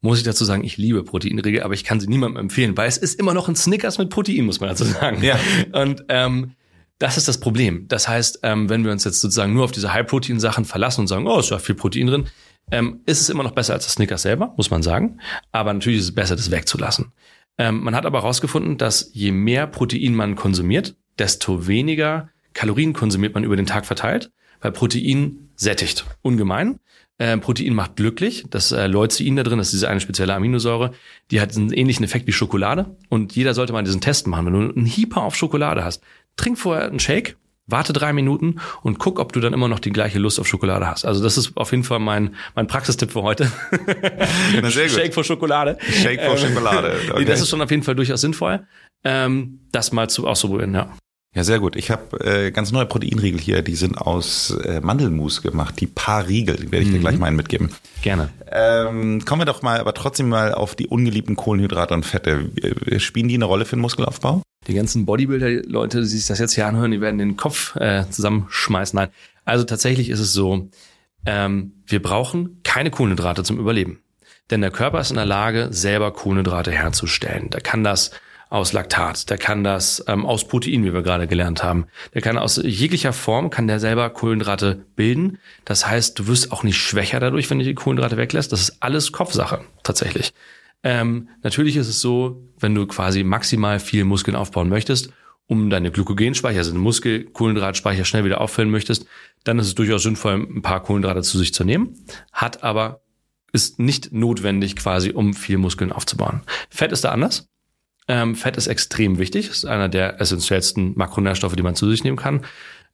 muss ich dazu sagen, ich liebe Proteinriegel, aber ich kann sie niemandem empfehlen, weil es ist immer noch ein Snickers mit Protein, muss man dazu sagen. Ja. Und ähm, das ist das Problem. Das heißt, ähm, wenn wir uns jetzt sozusagen nur auf diese High-Protein-Sachen verlassen und sagen, oh, ist ja viel Protein drin, ähm, ist es immer noch besser als das Snickers selber, muss man sagen. Aber natürlich ist es besser, das wegzulassen. Ähm, man hat aber herausgefunden, dass je mehr Protein man konsumiert, desto weniger Kalorien konsumiert man über den Tag verteilt, weil Protein sättigt ungemein. Äh, Protein macht glücklich. Das äh, Leucin da drin, das ist diese eine spezielle Aminosäure, die hat einen ähnlichen Effekt wie Schokolade. Und jeder sollte mal diesen Test machen. Wenn du einen Hyper auf Schokolade hast, trink vorher einen Shake, warte drei Minuten und guck, ob du dann immer noch die gleiche Lust auf Schokolade hast. Also das ist auf jeden Fall mein, mein Praxistipp für heute. Na, sehr gut. Shake vor Schokolade. Shake vor Schokolade. Okay. Das ist schon auf jeden Fall durchaus sinnvoll, ähm, das mal zu auszuprobieren, ja. Ja, sehr gut. Ich habe äh, ganz neue Proteinriegel hier, die sind aus äh, Mandelmus gemacht. Die paar Riegel, die werde ich mhm. dir gleich mal einen mitgeben. Gerne. Ähm, kommen wir doch mal, aber trotzdem mal auf die ungeliebten Kohlenhydrate und Fette. Spielen die eine Rolle für den Muskelaufbau? Die ganzen Bodybuilder-Leute, die sich das jetzt hier anhören, die werden den Kopf äh, zusammenschmeißen. Nein, also tatsächlich ist es so, ähm, wir brauchen keine Kohlenhydrate zum Überleben. Denn der Körper ist in der Lage, selber Kohlenhydrate herzustellen. Da kann das aus Laktat, der kann das ähm, aus Protein, wie wir gerade gelernt haben. Der kann aus jeglicher Form, kann der selber Kohlenhydrate bilden. Das heißt, du wirst auch nicht schwächer dadurch, wenn du die Kohlenhydrate weglässt. Das ist alles Kopfsache, tatsächlich. Ähm, natürlich ist es so, wenn du quasi maximal viel Muskeln aufbauen möchtest, um deine Glykogenspeicher, also den Muskelkohlenhydratspeicher schnell wieder auffüllen möchtest, dann ist es durchaus sinnvoll, ein paar Kohlenhydrate zu sich zu nehmen. Hat aber ist nicht notwendig quasi, um viel Muskeln aufzubauen. Fett ist da anders. Ähm, Fett ist extrem wichtig, ist einer der essentiellsten Makronährstoffe, die man zu sich nehmen kann.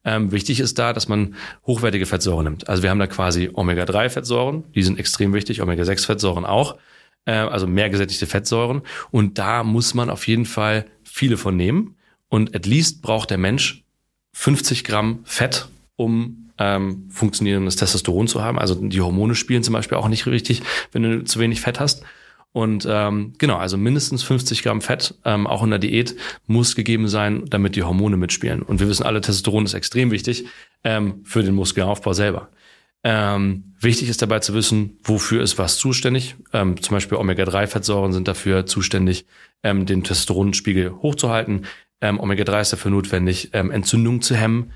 Ähm, wichtig ist da, dass man hochwertige Fettsäuren nimmt. Also wir haben da quasi Omega-3-Fettsäuren, die sind extrem wichtig, Omega-6-Fettsäuren auch, äh, also mehr gesättigte Fettsäuren. Und da muss man auf jeden Fall viele von nehmen. Und at least braucht der Mensch 50 Gramm Fett, um ähm, funktionierendes Testosteron zu haben. Also die Hormone spielen zum Beispiel auch nicht richtig, wenn du zu wenig Fett hast. Und ähm, genau, also mindestens 50 Gramm Fett, ähm, auch in der Diät, muss gegeben sein, damit die Hormone mitspielen. Und wir wissen alle, Testosteron ist extrem wichtig ähm, für den Muskelaufbau selber. Ähm, wichtig ist dabei zu wissen, wofür ist was zuständig. Ähm, zum Beispiel Omega-3-Fettsäuren sind dafür zuständig, ähm, den Testosteronspiegel hochzuhalten. Ähm, Omega-3 ist dafür notwendig, ähm, Entzündung zu hemmen.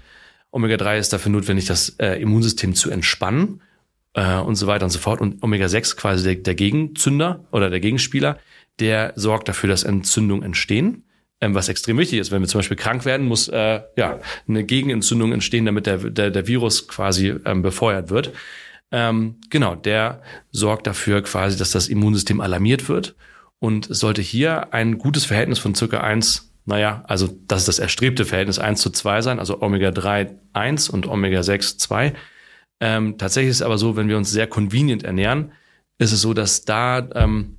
Omega-3 ist dafür notwendig, das äh, Immunsystem zu entspannen äh, und so weiter und so fort. Und Omega-6 quasi der, der Gegenzünder oder der Gegenspieler, der sorgt dafür, dass Entzündungen entstehen. Ähm, was extrem wichtig ist, wenn wir zum Beispiel krank werden, muss äh, ja eine Gegenentzündung entstehen, damit der, der, der Virus quasi ähm, befeuert wird. Ähm, genau, der sorgt dafür quasi, dass das Immunsystem alarmiert wird. Und sollte hier ein gutes Verhältnis von circa eins naja, also das ist das erstrebte Verhältnis eins zu zwei sein, also Omega-3 1 und Omega-6 2. Ähm, tatsächlich ist es aber so, wenn wir uns sehr convenient ernähren, ist es so, dass da ähm,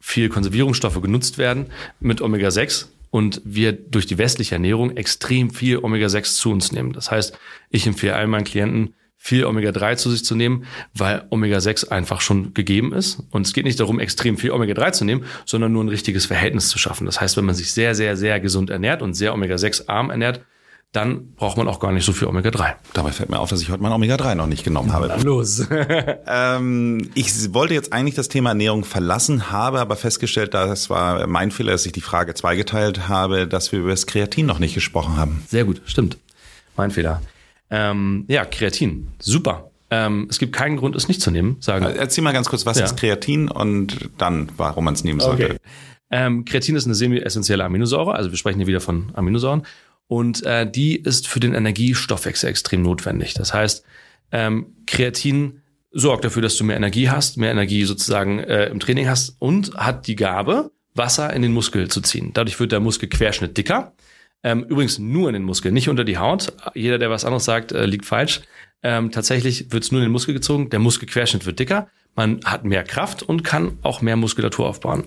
viel Konservierungsstoffe genutzt werden mit Omega-6 und wir durch die westliche Ernährung extrem viel Omega-6 zu uns nehmen. Das heißt, ich empfehle all meinen Klienten, viel Omega-3 zu sich zu nehmen, weil Omega-6 einfach schon gegeben ist. Und es geht nicht darum, extrem viel Omega-3 zu nehmen, sondern nur ein richtiges Verhältnis zu schaffen. Das heißt, wenn man sich sehr, sehr, sehr gesund ernährt und sehr Omega-6 arm ernährt, dann braucht man auch gar nicht so viel Omega-3. Dabei fällt mir auf, dass ich heute mein Omega-3 noch nicht genommen habe. Dann los. ähm, ich wollte jetzt eigentlich das Thema Ernährung verlassen, habe aber festgestellt, das war mein Fehler, dass ich die Frage zweigeteilt habe, dass wir über das Kreatin noch nicht gesprochen haben. Sehr gut, stimmt. Mein Fehler. Ähm, ja, Kreatin, super. Ähm, es gibt keinen Grund, es nicht zu nehmen. Sagen. Erzähl mal ganz kurz, was ja. ist Kreatin und dann, warum man es nehmen sollte. Okay. Ähm, Kreatin ist eine semi-essentielle Aminosäure, also wir sprechen hier wieder von Aminosäuren. Und äh, die ist für den Energiestoffwechsel extrem notwendig. Das heißt, ähm, Kreatin sorgt dafür, dass du mehr Energie hast, mehr Energie sozusagen äh, im Training hast und hat die Gabe, Wasser in den Muskel zu ziehen. Dadurch wird der Muskelquerschnitt dicker. Ähm, übrigens nur in den Muskel, nicht unter die Haut. Jeder, der was anderes sagt, äh, liegt falsch. Ähm, tatsächlich wird es nur in den Muskel gezogen. Der Muskelquerschnitt wird dicker. man hat mehr Kraft und kann auch mehr Muskulatur aufbauen.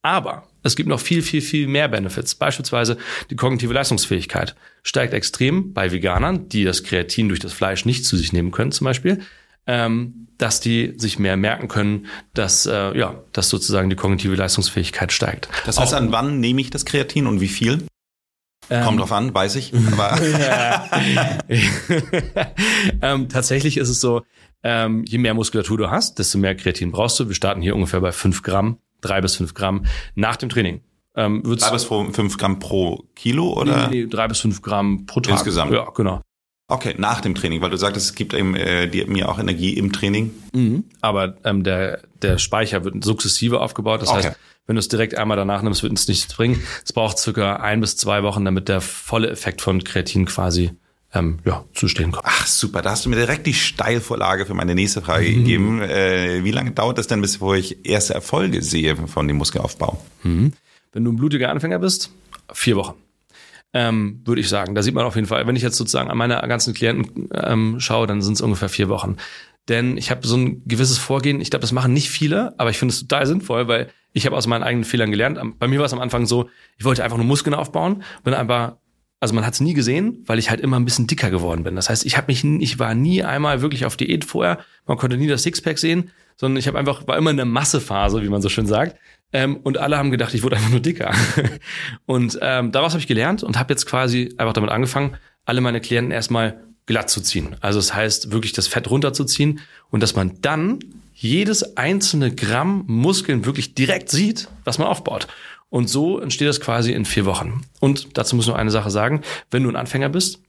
Aber es gibt noch viel, viel, viel mehr Benefits. Beispielsweise die kognitive Leistungsfähigkeit steigt extrem bei Veganern, die das Kreatin durch das Fleisch nicht zu sich nehmen können, zum Beispiel, ähm, dass die sich mehr merken können, dass, äh, ja, dass sozusagen die kognitive Leistungsfähigkeit steigt. Das heißt, Auch, an wann nehme ich das Kreatin und wie viel? Ähm, Kommt drauf an, weiß ich. Aber ähm, tatsächlich ist es so, ähm, je mehr Muskulatur du hast, desto mehr Kreatin brauchst du. Wir starten hier ungefähr bei fünf Gramm, drei bis fünf Gramm nach dem Training. Ähm, drei bis fünf Gramm pro Kilo oder? Nee, nee, drei bis fünf Gramm pro Tag. Insgesamt? Ja, genau. Okay, nach dem Training, weil du sagtest, es gibt eben, äh, die, mir auch Energie im Training. Mhm. Aber ähm, der, der Speicher wird sukzessive aufgebaut. Das okay. heißt, wenn du es direkt einmal danach nimmst, wird es nichts bringen. Es braucht circa ein bis zwei Wochen, damit der volle Effekt von Kreatin quasi ähm, ja, zu stehen kommt. Ach super, da hast du mir direkt die Steilvorlage für meine nächste Frage mhm. gegeben. Äh, wie lange dauert es denn, bevor ich erste Erfolge sehe von dem Muskelaufbau? Mhm. Wenn du ein blutiger Anfänger bist, vier Wochen. Ähm, würde ich sagen. Da sieht man auf jeden Fall, wenn ich jetzt sozusagen an meine ganzen Klienten ähm, schaue, dann sind es ungefähr vier Wochen. Denn ich habe so ein gewisses Vorgehen, ich glaube, das machen nicht viele, aber ich finde es total sinnvoll, weil ich habe aus meinen eigenen Fehlern gelernt. Bei mir war es am Anfang so, ich wollte einfach nur Muskeln aufbauen, bin einfach also man hat es nie gesehen, weil ich halt immer ein bisschen dicker geworden bin. Das heißt, ich habe mich, ich war nie einmal wirklich auf Diät vorher. Man konnte nie das Sixpack sehen, sondern ich habe einfach war immer in der Massephase, wie man so schön sagt. Ähm, und alle haben gedacht, ich wurde einfach nur dicker. und ähm, daraus habe ich gelernt und habe jetzt quasi einfach damit angefangen, alle meine Klienten erstmal glatt zu ziehen. Also das heißt, wirklich das Fett runterzuziehen und dass man dann jedes einzelne Gramm Muskeln wirklich direkt sieht, was man aufbaut. Und so entsteht das quasi in vier Wochen. Und dazu muss ich noch eine Sache sagen. Wenn du ein Anfänger bist,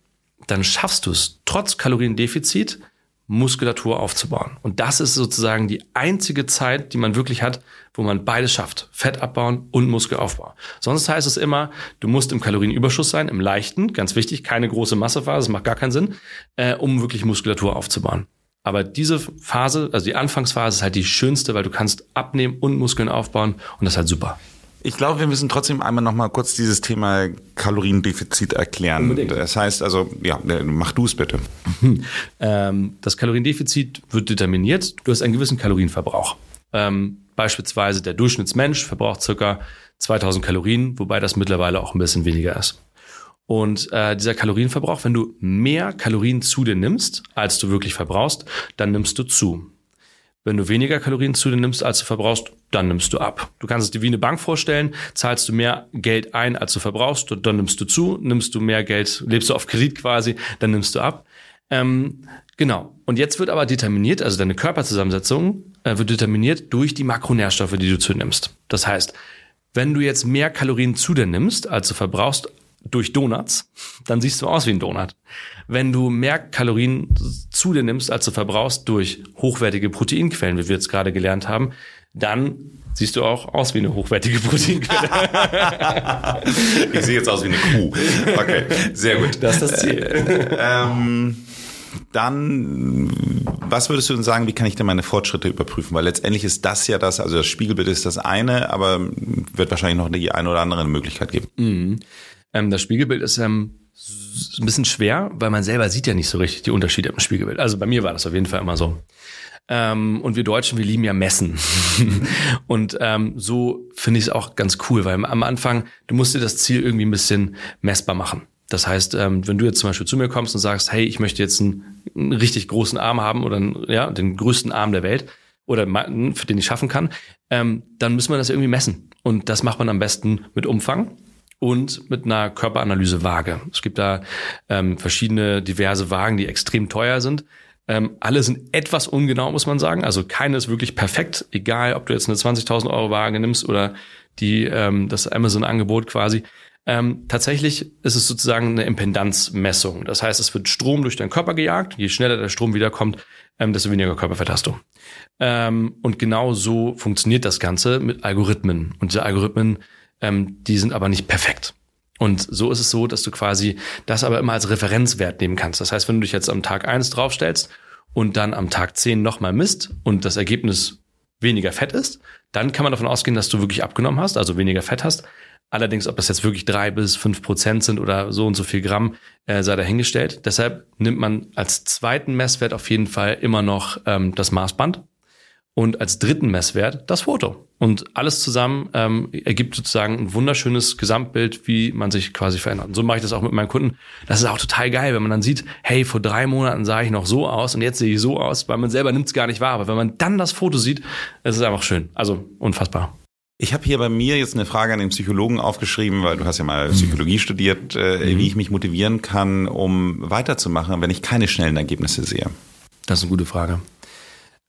dann schaffst du es, trotz Kaloriendefizit, Muskulatur aufzubauen. Und das ist sozusagen die einzige Zeit, die man wirklich hat, wo man beides schafft. Fett abbauen und Muskelaufbau. Sonst heißt es immer, du musst im Kalorienüberschuss sein, im leichten, ganz wichtig, keine große Massephase, das macht gar keinen Sinn, äh, um wirklich Muskulatur aufzubauen. Aber diese Phase, also die Anfangsphase ist halt die schönste, weil du kannst abnehmen und Muskeln aufbauen und das ist halt super. Ich glaube, wir müssen trotzdem einmal noch mal kurz dieses Thema Kaloriendefizit erklären. Unbedingt. Das heißt also, ja, mach du es bitte. Ähm, das Kaloriendefizit wird determiniert. Du hast einen gewissen Kalorienverbrauch. Ähm, beispielsweise der Durchschnittsmensch verbraucht circa 2000 Kalorien, wobei das mittlerweile auch ein bisschen weniger ist. Und äh, dieser Kalorienverbrauch, wenn du mehr Kalorien zu dir nimmst, als du wirklich verbrauchst, dann nimmst du zu. Wenn du weniger Kalorien zu dir nimmst, als du verbrauchst, dann nimmst du ab. Du kannst es dir wie eine Bank vorstellen, zahlst du mehr Geld ein, als du verbrauchst, dann nimmst du zu, nimmst du mehr Geld, lebst du auf Kredit quasi, dann nimmst du ab. Ähm, genau. Und jetzt wird aber determiniert, also deine Körperzusammensetzung äh, wird determiniert durch die Makronährstoffe, die du zu nimmst. Das heißt, wenn du jetzt mehr Kalorien zu dir nimmst, als du verbrauchst, durch Donuts, dann siehst du aus wie ein Donut. Wenn du mehr Kalorien zu dir nimmst, als du verbrauchst durch hochwertige Proteinquellen, wie wir jetzt gerade gelernt haben, dann siehst du auch aus wie eine hochwertige Proteinquelle. ich sehe jetzt aus wie eine Kuh. Okay, sehr gut. Das ist das Ziel. ähm, dann, was würdest du denn sagen, wie kann ich denn meine Fortschritte überprüfen? Weil letztendlich ist das ja das, also das Spiegelbild ist das eine, aber wird wahrscheinlich noch die eine oder andere Möglichkeit geben. Mhm. Ähm, das Spiegelbild ist ähm, ein bisschen schwer, weil man selber sieht ja nicht so richtig die Unterschiede im Spiegelbild. Also bei mir war das auf jeden Fall immer so. Ähm, und wir Deutschen, wir lieben ja Messen. und ähm, so finde ich es auch ganz cool, weil am Anfang, du musst dir das Ziel irgendwie ein bisschen messbar machen. Das heißt, ähm, wenn du jetzt zum Beispiel zu mir kommst und sagst, hey, ich möchte jetzt einen, einen richtig großen Arm haben oder einen, ja, den größten Arm der Welt oder für den ich schaffen kann, ähm, dann müssen wir das irgendwie messen. Und das macht man am besten mit Umfang und mit einer Körperanalyse Waage. Es gibt da ähm, verschiedene diverse Wagen, die extrem teuer sind. Ähm, alle sind etwas ungenau, muss man sagen. Also keine ist wirklich perfekt, egal ob du jetzt eine 20.000 Euro Waage nimmst oder die ähm, das Amazon-Angebot quasi. Ähm, tatsächlich ist es sozusagen eine Impedanzmessung. Das heißt, es wird Strom durch deinen Körper gejagt. Je schneller der Strom wiederkommt, ähm, desto weniger Körperfett hast du. Ähm, und genau so funktioniert das Ganze mit Algorithmen. Und diese Algorithmen ähm, die sind aber nicht perfekt. Und so ist es so, dass du quasi das aber immer als Referenzwert nehmen kannst. Das heißt, wenn du dich jetzt am Tag eins draufstellst und dann am Tag zehn nochmal misst und das Ergebnis weniger Fett ist, dann kann man davon ausgehen, dass du wirklich abgenommen hast, also weniger Fett hast. Allerdings, ob das jetzt wirklich drei bis fünf Prozent sind oder so und so viel Gramm, äh, sei dahingestellt. Deshalb nimmt man als zweiten Messwert auf jeden Fall immer noch ähm, das Maßband und als dritten Messwert das Foto. Und alles zusammen ähm, ergibt sozusagen ein wunderschönes Gesamtbild, wie man sich quasi verändert. Und so mache ich das auch mit meinen Kunden. Das ist auch total geil, wenn man dann sieht, hey, vor drei Monaten sah ich noch so aus und jetzt sehe ich so aus, weil man selber nimmt es gar nicht wahr. Aber wenn man dann das Foto sieht, es ist einfach schön. Also unfassbar. Ich habe hier bei mir jetzt eine Frage an den Psychologen aufgeschrieben, weil du hast ja mal Psychologie studiert, äh, mhm. wie ich mich motivieren kann, um weiterzumachen, wenn ich keine schnellen Ergebnisse sehe. Das ist eine gute Frage.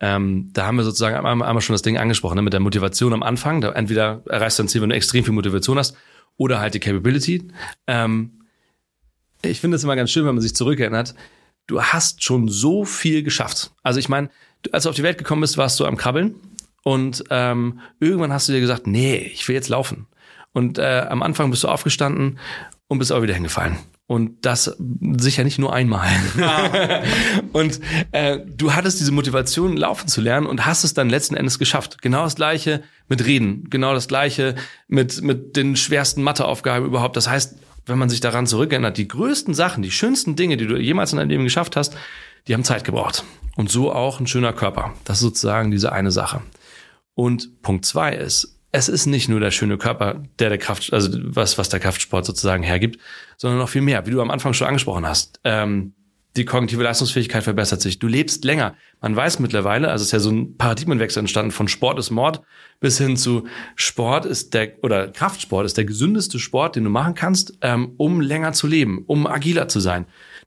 Ähm, da haben wir sozusagen einmal, einmal schon das Ding angesprochen, ne, mit der Motivation am Anfang. Da entweder erreichst du ein Ziel, wenn du extrem viel Motivation hast, oder halt die Capability. Ähm, ich finde es immer ganz schön, wenn man sich zurückerinnert. Du hast schon so viel geschafft. Also ich meine, als du auf die Welt gekommen bist, warst du am Krabbeln und ähm, irgendwann hast du dir gesagt, nee, ich will jetzt laufen. Und äh, am Anfang bist du aufgestanden und bist auch wieder hingefallen. Und das sicher nicht nur einmal. Ja. und äh, du hattest diese Motivation, laufen zu lernen und hast es dann letzten Endes geschafft. Genau das gleiche mit Reden, genau das gleiche mit, mit den schwersten Matheaufgaben überhaupt. Das heißt, wenn man sich daran zurückerinnert, die größten Sachen, die schönsten Dinge, die du jemals in deinem Leben geschafft hast, die haben Zeit gebraucht. Und so auch ein schöner Körper. Das ist sozusagen diese eine Sache. Und Punkt zwei ist, es ist nicht nur der schöne Körper, der der Kraft, also was, was der Kraftsport sozusagen hergibt, sondern noch viel mehr, wie du am Anfang schon angesprochen hast. Ähm, die kognitive Leistungsfähigkeit verbessert sich. Du lebst länger. Man weiß mittlerweile, also es ist ja so ein Paradigmenwechsel entstanden von Sport ist Mord bis hin zu Sport ist der oder Kraftsport ist der gesündeste Sport, den du machen kannst, ähm, um länger zu leben, um agiler zu sein.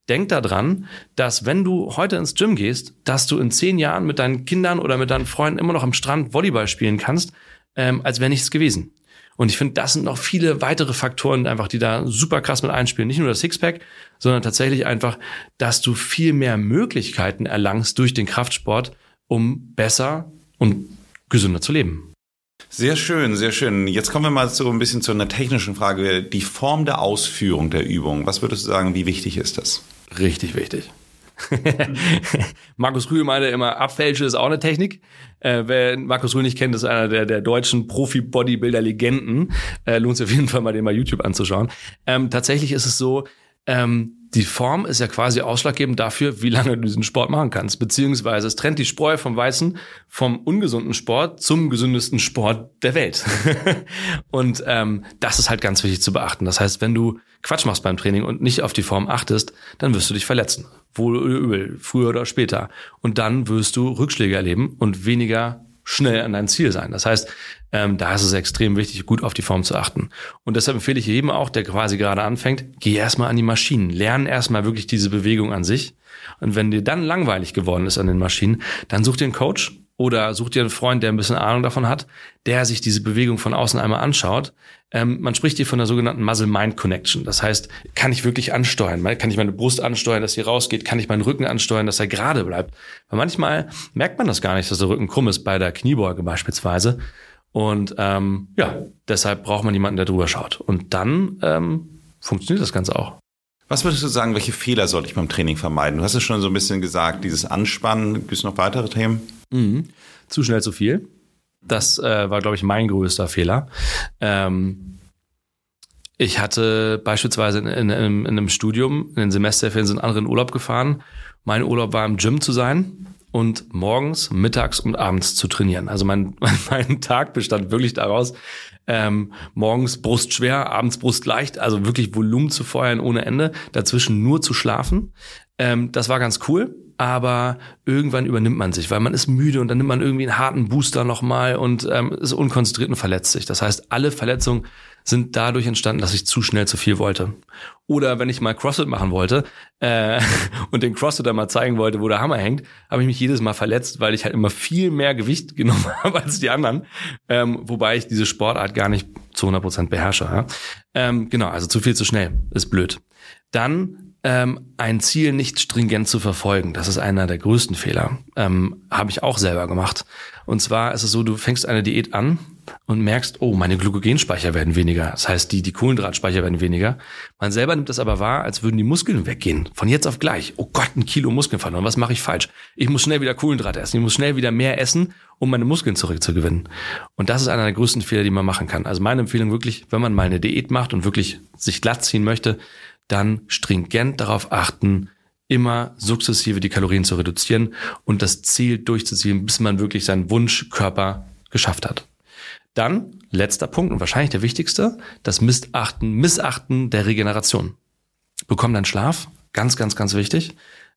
Denk daran, dass wenn du heute ins Gym gehst, dass du in zehn Jahren mit deinen Kindern oder mit deinen Freunden immer noch am Strand Volleyball spielen kannst, ähm, als wäre nichts gewesen. Und ich finde, das sind noch viele weitere Faktoren einfach, die da super krass mit einspielen. Nicht nur das Sixpack, sondern tatsächlich einfach, dass du viel mehr Möglichkeiten erlangst durch den Kraftsport, um besser und gesünder zu leben. Sehr schön, sehr schön. Jetzt kommen wir mal so ein bisschen zu einer technischen Frage. Die Form der Ausführung der Übung. Was würdest du sagen, wie wichtig ist das? Richtig wichtig. Markus Rühl meinte immer, Abfälsche ist auch eine Technik. Äh, wer Markus Rühl nicht kennt, ist einer der, der deutschen Profi-Bodybuilder-Legenden. Äh, lohnt sich auf jeden Fall mal, den mal YouTube anzuschauen. Ähm, tatsächlich ist es so, ähm, die Form ist ja quasi ausschlaggebend dafür, wie lange du diesen Sport machen kannst. Beziehungsweise es trennt die Spreu vom Weißen vom ungesunden Sport zum gesündesten Sport der Welt. und ähm, das ist halt ganz wichtig zu beachten. Das heißt, wenn du Quatsch machst beim Training und nicht auf die Form achtest, dann wirst du dich verletzen. Wohl oder übel, früher oder später. Und dann wirst du Rückschläge erleben und weniger schnell an dein Ziel sein. Das heißt, ähm, da ist es extrem wichtig, gut auf die Form zu achten. Und deshalb empfehle ich jedem auch, der quasi gerade anfängt, geh erstmal an die Maschinen, lern erstmal wirklich diese Bewegung an sich. Und wenn dir dann langweilig geworden ist an den Maschinen, dann such dir einen Coach oder such dir einen Freund, der ein bisschen Ahnung davon hat, der sich diese Bewegung von außen einmal anschaut. Ähm, man spricht hier von der sogenannten Muscle-Mind-Connection. Das heißt, kann ich wirklich ansteuern? Kann ich meine Brust ansteuern, dass sie rausgeht? Kann ich meinen Rücken ansteuern, dass er gerade bleibt? Weil manchmal merkt man das gar nicht, dass der Rücken krumm ist, bei der Kniebeuge beispielsweise. Und ähm, ja, deshalb braucht man jemanden, der drüber schaut. Und dann ähm, funktioniert das Ganze auch. Was würdest du sagen, welche Fehler sollte ich beim Training vermeiden? Du hast es schon so ein bisschen gesagt, dieses Anspannen. Gibt es noch weitere Themen? Mhm. Zu schnell zu viel. Das äh, war, glaube ich, mein größter Fehler. Ähm, ich hatte beispielsweise in, in, in, einem Studium, in den Semesterferien sind andere in Urlaub gefahren. Mein Urlaub war im Gym zu sein und morgens, mittags und abends zu trainieren. Also mein, mein Tag bestand wirklich daraus, ähm, morgens Brust schwer, abends Brust leicht, also wirklich Volumen zu feuern ohne Ende, dazwischen nur zu schlafen. Ähm, das war ganz cool, aber irgendwann übernimmt man sich, weil man ist müde und dann nimmt man irgendwie einen harten Booster nochmal und ähm, ist unkonzentriert und verletzt sich. Das heißt, alle Verletzungen sind dadurch entstanden, dass ich zu schnell zu viel wollte. Oder wenn ich mal CrossFit machen wollte äh, und den CrossFitter mal zeigen wollte, wo der Hammer hängt, habe ich mich jedes Mal verletzt, weil ich halt immer viel mehr Gewicht genommen habe als die anderen, ähm, wobei ich diese Sportart gar nicht zu 100 Prozent beherrsche. Ja? Ähm, genau, also zu viel zu schnell ist blöd. Dann ähm, ein Ziel nicht stringent zu verfolgen. Das ist einer der größten Fehler. Ähm, Habe ich auch selber gemacht. Und zwar ist es so, du fängst eine Diät an und merkst, oh, meine Glykogenspeicher werden weniger. Das heißt, die, die Kohlenhydratspeicher werden weniger. Man selber nimmt das aber wahr, als würden die Muskeln weggehen. Von jetzt auf gleich. Oh Gott, ein Kilo Muskeln verloren. Was mache ich falsch? Ich muss schnell wieder Kohlenhydrate essen. Ich muss schnell wieder mehr essen, um meine Muskeln zurückzugewinnen. Und das ist einer der größten Fehler, die man machen kann. Also meine Empfehlung wirklich, wenn man mal eine Diät macht und wirklich sich glatt ziehen möchte, dann stringent darauf achten, immer sukzessive die Kalorien zu reduzieren und das Ziel durchzuziehen, bis man wirklich seinen Wunschkörper geschafft hat. Dann, letzter Punkt und wahrscheinlich der wichtigste, das Missachten, Missachten der Regeneration. Bekomm deinen Schlaf, ganz, ganz, ganz wichtig.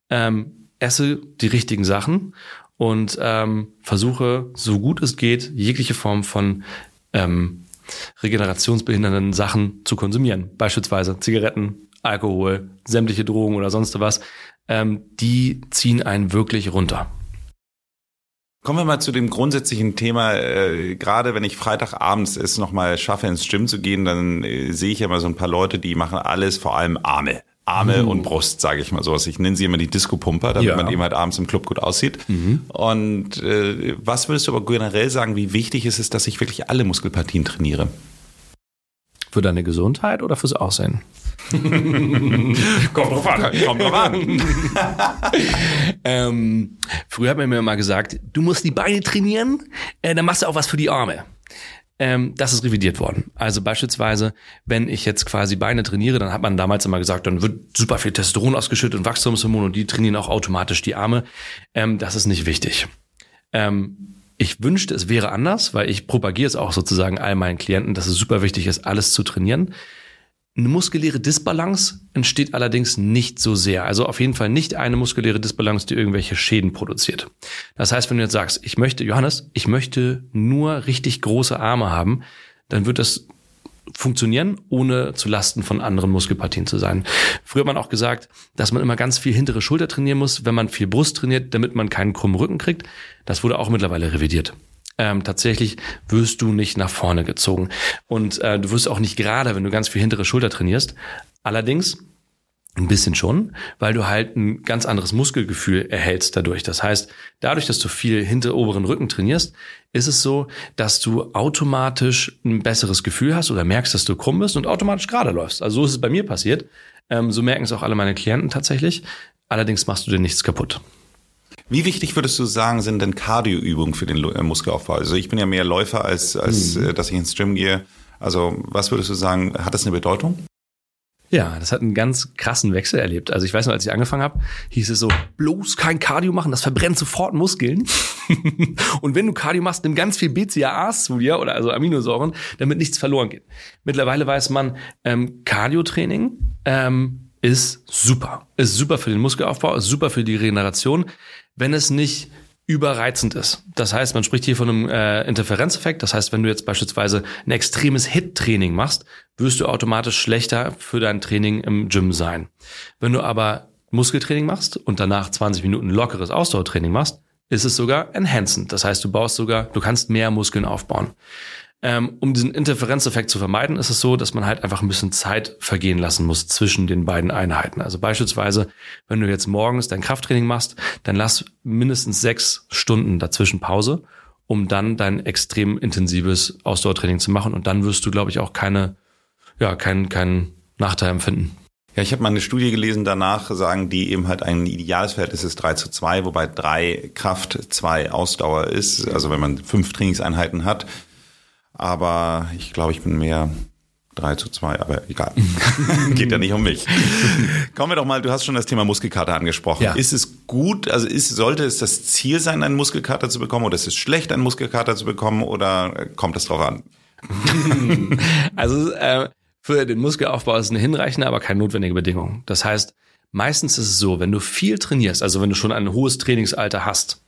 Ähm, esse die richtigen Sachen und ähm, versuche, so gut es geht, jegliche Form von ähm, regenerationsbehindernden Sachen zu konsumieren. Beispielsweise Zigaretten, Alkohol, sämtliche Drogen oder sonst was. Ähm, die ziehen einen wirklich runter. Kommen wir mal zu dem grundsätzlichen Thema. Äh, gerade wenn ich Freitagabends es nochmal schaffe, ins Gym zu gehen, dann äh, sehe ich ja mal so ein paar Leute, die machen alles, vor allem Arme. Arme mhm. und Brust, sage ich mal so. Ich nenne sie immer die Disco-Pumper, damit ja. man eben halt abends im Club gut aussieht. Mhm. Und äh, was würdest du aber generell sagen, wie wichtig ist es, dass ich wirklich alle Muskelpartien trainiere? Für deine Gesundheit oder fürs Aussehen? kommt drauf an. Kommt drauf an. ähm, früher hat man mir mal gesagt, du musst die Beine trainieren, äh, dann machst du auch was für die Arme ähm, das ist revidiert worden. Also beispielsweise, wenn ich jetzt quasi Beine trainiere, dann hat man damals immer gesagt, dann wird super viel Testosteron ausgeschüttet und Wachstumshormone und die trainieren auch automatisch die Arme. Ähm, das ist nicht wichtig. Ähm, ich wünschte, es wäre anders, weil ich propagiere es auch sozusagen all meinen Klienten, dass es super wichtig ist, alles zu trainieren. Eine muskuläre Disbalance entsteht allerdings nicht so sehr. Also auf jeden Fall nicht eine muskuläre Disbalance, die irgendwelche Schäden produziert. Das heißt, wenn du jetzt sagst, ich möchte, Johannes, ich möchte nur richtig große Arme haben, dann wird das funktionieren, ohne zu Lasten von anderen Muskelpartien zu sein. Früher hat man auch gesagt, dass man immer ganz viel hintere Schulter trainieren muss, wenn man viel Brust trainiert, damit man keinen krummen Rücken kriegt. Das wurde auch mittlerweile revidiert ähm, tatsächlich wirst du nicht nach vorne gezogen. Und äh, du wirst auch nicht gerade, wenn du ganz viel hintere Schulter trainierst. Allerdings ein bisschen schon, weil du halt ein ganz anderes Muskelgefühl erhältst dadurch. Das heißt, dadurch, dass du viel hinter oberen Rücken trainierst, ist es so, dass du automatisch ein besseres Gefühl hast oder merkst, dass du krumm bist und automatisch gerade läufst. Also so ist es bei mir passiert. Ähm, so merken es auch alle meine Klienten tatsächlich. Allerdings machst du dir nichts kaputt. Wie wichtig würdest du sagen, sind denn Cardioübungen für den äh, Muskelaufbau? Also ich bin ja mehr Läufer, als, als. Äh, dass ich ins Gym gehe. Also was würdest du sagen, hat das eine Bedeutung? Ja, das hat einen ganz krassen Wechsel erlebt. Also ich weiß noch, als ich angefangen habe, hieß es so, bloß kein Cardio machen, das verbrennt sofort Muskeln. und wenn du Cardio machst, nimm ganz viel BCAAs zu dir oder also Aminosäuren, damit nichts verloren geht. Mittlerweile weiß man, ähm, Cardio-Training ähm, ist super. Ist super für den Muskelaufbau, ist super für die Regeneration wenn es nicht überreizend ist. Das heißt, man spricht hier von einem äh, Interferenzeffekt. Das heißt, wenn du jetzt beispielsweise ein extremes Hit-Training machst, wirst du automatisch schlechter für dein Training im Gym sein. Wenn du aber Muskeltraining machst und danach 20 Minuten lockeres Ausdauertraining machst, ist es sogar enhancend. Das heißt, du baust sogar, du kannst mehr Muskeln aufbauen. Ähm, um diesen Interferenzeffekt zu vermeiden, ist es so, dass man halt einfach ein bisschen Zeit vergehen lassen muss zwischen den beiden Einheiten. Also beispielsweise, wenn du jetzt morgens dein Krafttraining machst, dann lass mindestens sechs Stunden dazwischen Pause, um dann dein extrem intensives Ausdauertraining zu machen. Und dann wirst du, glaube ich, auch keine, ja, keinen keinen Nachteil empfinden. Ja, ich habe mal eine Studie gelesen, danach sagen die eben halt ein ideales Verhältnis ist 3 zu 2, wobei drei Kraft, zwei Ausdauer ist. Also wenn man fünf Trainingseinheiten hat, aber ich glaube, ich bin mehr 3 zu 2, aber egal. Geht ja nicht um mich. Kommen wir doch mal, du hast schon das Thema Muskelkater angesprochen. Ja. Ist es gut, also ist, sollte es das Ziel sein, einen Muskelkater zu bekommen oder ist es schlecht, einen Muskelkater zu bekommen oder kommt das drauf an? also äh, für den Muskelaufbau ist es eine hinreichende, aber keine notwendige Bedingung. Das heißt, meistens ist es so, wenn du viel trainierst, also wenn du schon ein hohes Trainingsalter hast,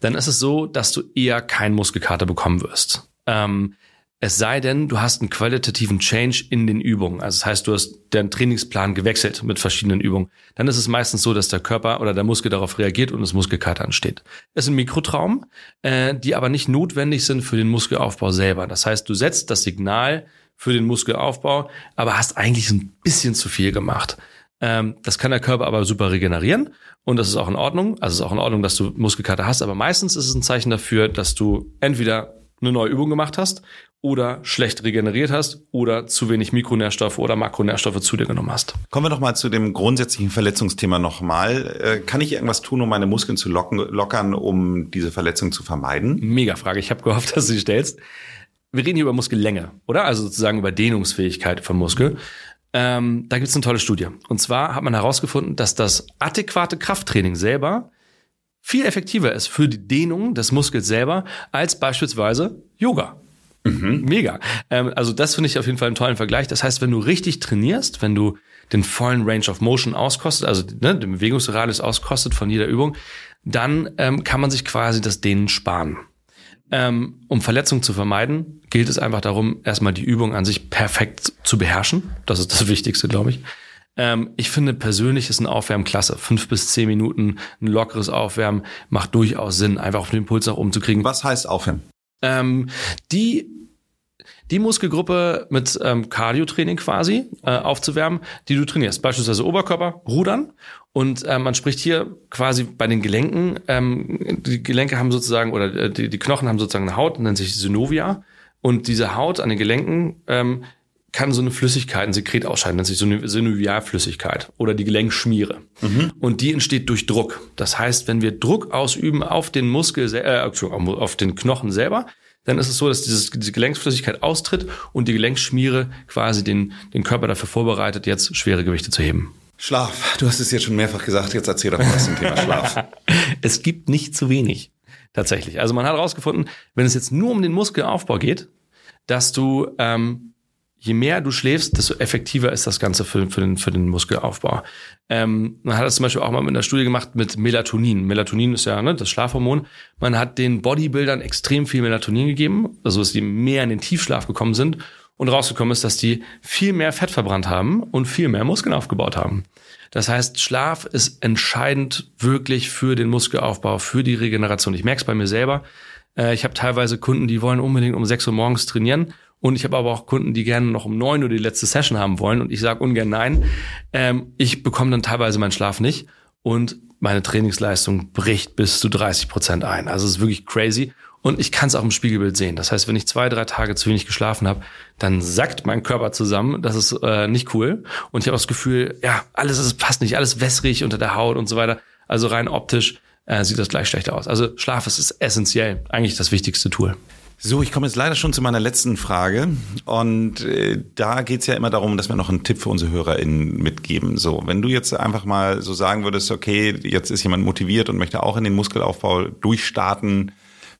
dann ist es so, dass du eher keinen Muskelkater bekommen wirst. Ähm, es sei denn, du hast einen qualitativen Change in den Übungen. Also das heißt, du hast deinen Trainingsplan gewechselt mit verschiedenen Übungen. Dann ist es meistens so, dass der Körper oder der Muskel darauf reagiert und das Muskelkater entsteht. Es sind Mikrotraum, äh, die aber nicht notwendig sind für den Muskelaufbau selber. Das heißt, du setzt das Signal für den Muskelaufbau, aber hast eigentlich ein bisschen zu viel gemacht. Ähm, das kann der Körper aber super regenerieren und das ist auch in Ordnung. Also es ist auch in Ordnung, dass du Muskelkater hast, aber meistens ist es ein Zeichen dafür, dass du entweder eine neue Übung gemacht hast oder schlecht regeneriert hast oder zu wenig Mikronährstoffe oder Makronährstoffe zu dir genommen hast. Kommen wir doch mal zu dem grundsätzlichen Verletzungsthema nochmal. Äh, kann ich irgendwas tun, um meine Muskeln zu locken, lockern, um diese Verletzung zu vermeiden? Mega Frage. Ich habe gehofft, dass du sie stellst. Wir reden hier über Muskellänge, oder? Also sozusagen über Dehnungsfähigkeit vom Muskel. Ähm, da gibt es eine tolle Studie. Und zwar hat man herausgefunden, dass das adäquate Krafttraining selber viel effektiver ist für die Dehnung des Muskels selber als beispielsweise Yoga. Mhm. Mega. Ähm, also das finde ich auf jeden Fall einen tollen Vergleich. Das heißt, wenn du richtig trainierst, wenn du den vollen Range of Motion auskostet, also ne, den Bewegungsradius auskostet von jeder Übung, dann ähm, kann man sich quasi das Dehnen sparen. Ähm, um Verletzungen zu vermeiden, gilt es einfach darum, erstmal die Übung an sich perfekt zu beherrschen. Das ist das Wichtigste, glaube ich. Ähm, ich finde persönlich ist ein Aufwärmen klasse. Fünf bis zehn Minuten, ein lockeres Aufwärmen macht durchaus Sinn, einfach auf den Puls nach oben zu kriegen. Was heißt Aufwärmen? Ähm, die die Muskelgruppe mit ähm, Cardio-Training quasi äh, aufzuwärmen, die du trainierst. Beispielsweise Oberkörper, Rudern. Und ähm, man spricht hier quasi bei den Gelenken, ähm, die Gelenke haben sozusagen, oder äh, die, die Knochen haben sozusagen eine Haut, nennt sich Synovia. Und diese Haut an den Gelenken ähm, kann so eine Flüssigkeit, ein Sekret ausscheiden, nennt sich so eine Synovialflüssigkeit oder die Gelenkschmiere. Mhm. Und die entsteht durch Druck. Das heißt, wenn wir Druck ausüben auf den Muskel, äh, auf den Knochen selber, dann ist es so, dass dieses, diese Gelenksflüssigkeit austritt und die Gelenkschmiere quasi den, den Körper dafür vorbereitet, jetzt schwere Gewichte zu heben. Schlaf. Du hast es jetzt schon mehrfach gesagt. Jetzt erzähl doch mal was zum Thema Schlaf. es gibt nicht zu wenig. Tatsächlich. Also man hat herausgefunden, wenn es jetzt nur um den Muskelaufbau geht, dass du ähm, je mehr du schläfst, desto effektiver ist das Ganze für, für, den, für den Muskelaufbau. Ähm, man hat das zum Beispiel auch mal mit einer Studie gemacht mit Melatonin. Melatonin ist ja ne, das Schlafhormon. Man hat den Bodybuildern extrem viel Melatonin gegeben, also dass die mehr in den Tiefschlaf gekommen sind. Und rausgekommen ist, dass die viel mehr Fett verbrannt haben und viel mehr Muskeln aufgebaut haben. Das heißt, Schlaf ist entscheidend wirklich für den Muskelaufbau, für die Regeneration. Ich merke es bei mir selber. Äh, ich habe teilweise Kunden, die wollen unbedingt um 6 Uhr morgens trainieren und ich habe aber auch Kunden, die gerne noch um neun Uhr die letzte Session haben wollen. Und ich sage ungern nein. Ähm, ich bekomme dann teilweise meinen Schlaf nicht. Und meine Trainingsleistung bricht bis zu 30 Prozent ein. Also es ist wirklich crazy. Und ich kann es auch im Spiegelbild sehen. Das heißt, wenn ich zwei, drei Tage zu wenig geschlafen habe, dann sackt mein Körper zusammen. Das ist äh, nicht cool. Und ich habe das Gefühl, ja, alles ist, passt nicht, alles wässrig unter der Haut und so weiter. Also rein optisch äh, sieht das gleich schlechter aus. Also Schlaf ist essentiell, eigentlich das wichtigste Tool. So, ich komme jetzt leider schon zu meiner letzten Frage. Und äh, da geht's ja immer darum, dass wir noch einen Tipp für unsere HörerInnen mitgeben. So, wenn du jetzt einfach mal so sagen würdest, okay, jetzt ist jemand motiviert und möchte auch in den Muskelaufbau durchstarten,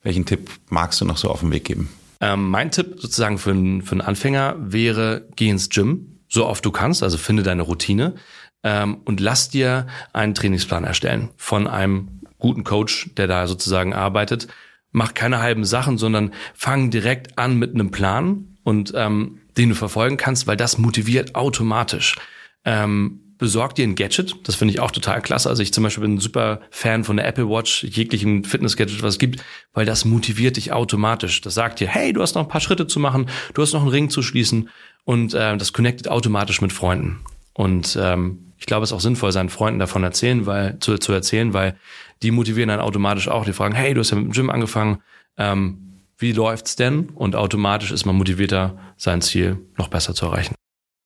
welchen Tipp magst du noch so auf den Weg geben? Ähm, mein Tipp sozusagen für, einen, für einen Anfänger wäre, geh ins Gym, so oft du kannst, also finde deine Routine ähm, und lass dir einen Trainingsplan erstellen von einem guten Coach, der da sozusagen arbeitet mach keine halben Sachen, sondern fang direkt an mit einem Plan und ähm, den du verfolgen kannst, weil das motiviert automatisch. Ähm, besorg dir ein Gadget, das finde ich auch total klasse. Also ich zum Beispiel bin ein super Fan von der Apple Watch, jeglichem Fitness-Gadget, was es gibt, weil das motiviert dich automatisch. Das sagt dir, hey, du hast noch ein paar Schritte zu machen, du hast noch einen Ring zu schließen und äh, das connectet automatisch mit Freunden. Und ähm, ich glaube, es ist auch sinnvoll, seinen Freunden davon erzählen, weil, zu, zu erzählen, weil die motivieren dann automatisch auch. Die fragen, hey, du hast ja mit dem Gym angefangen, ähm, wie läuft's denn? Und automatisch ist man motivierter, sein Ziel noch besser zu erreichen.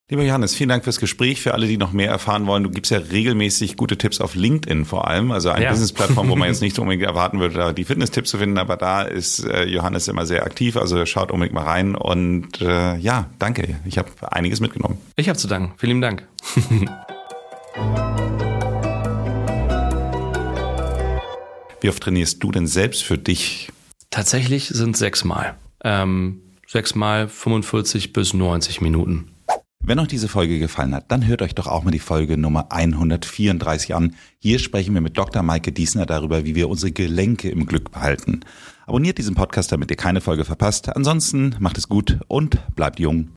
Lieber Johannes, vielen Dank fürs Gespräch. Für alle, die noch mehr erfahren wollen, du gibst ja regelmäßig gute Tipps auf LinkedIn vor allem, also eine ja. Business-Plattform, wo man jetzt nicht unbedingt erwarten würde, da die Fitness-Tipps zu finden, aber da ist äh, Johannes immer sehr aktiv, also schaut unbedingt mal rein und äh, ja, danke. Ich habe einiges mitgenommen. Ich habe zu danken. Vielen Dank. Wie oft trainierst du denn selbst für dich? Tatsächlich sind sechsmal. Ähm, sechsmal 45 bis 90 Minuten. Wenn euch diese Folge gefallen hat, dann hört euch doch auch mal die Folge Nummer 134 an. Hier sprechen wir mit Dr. Maike Diesner darüber, wie wir unsere Gelenke im Glück behalten. Abonniert diesen Podcast, damit ihr keine Folge verpasst. Ansonsten macht es gut und bleibt jung.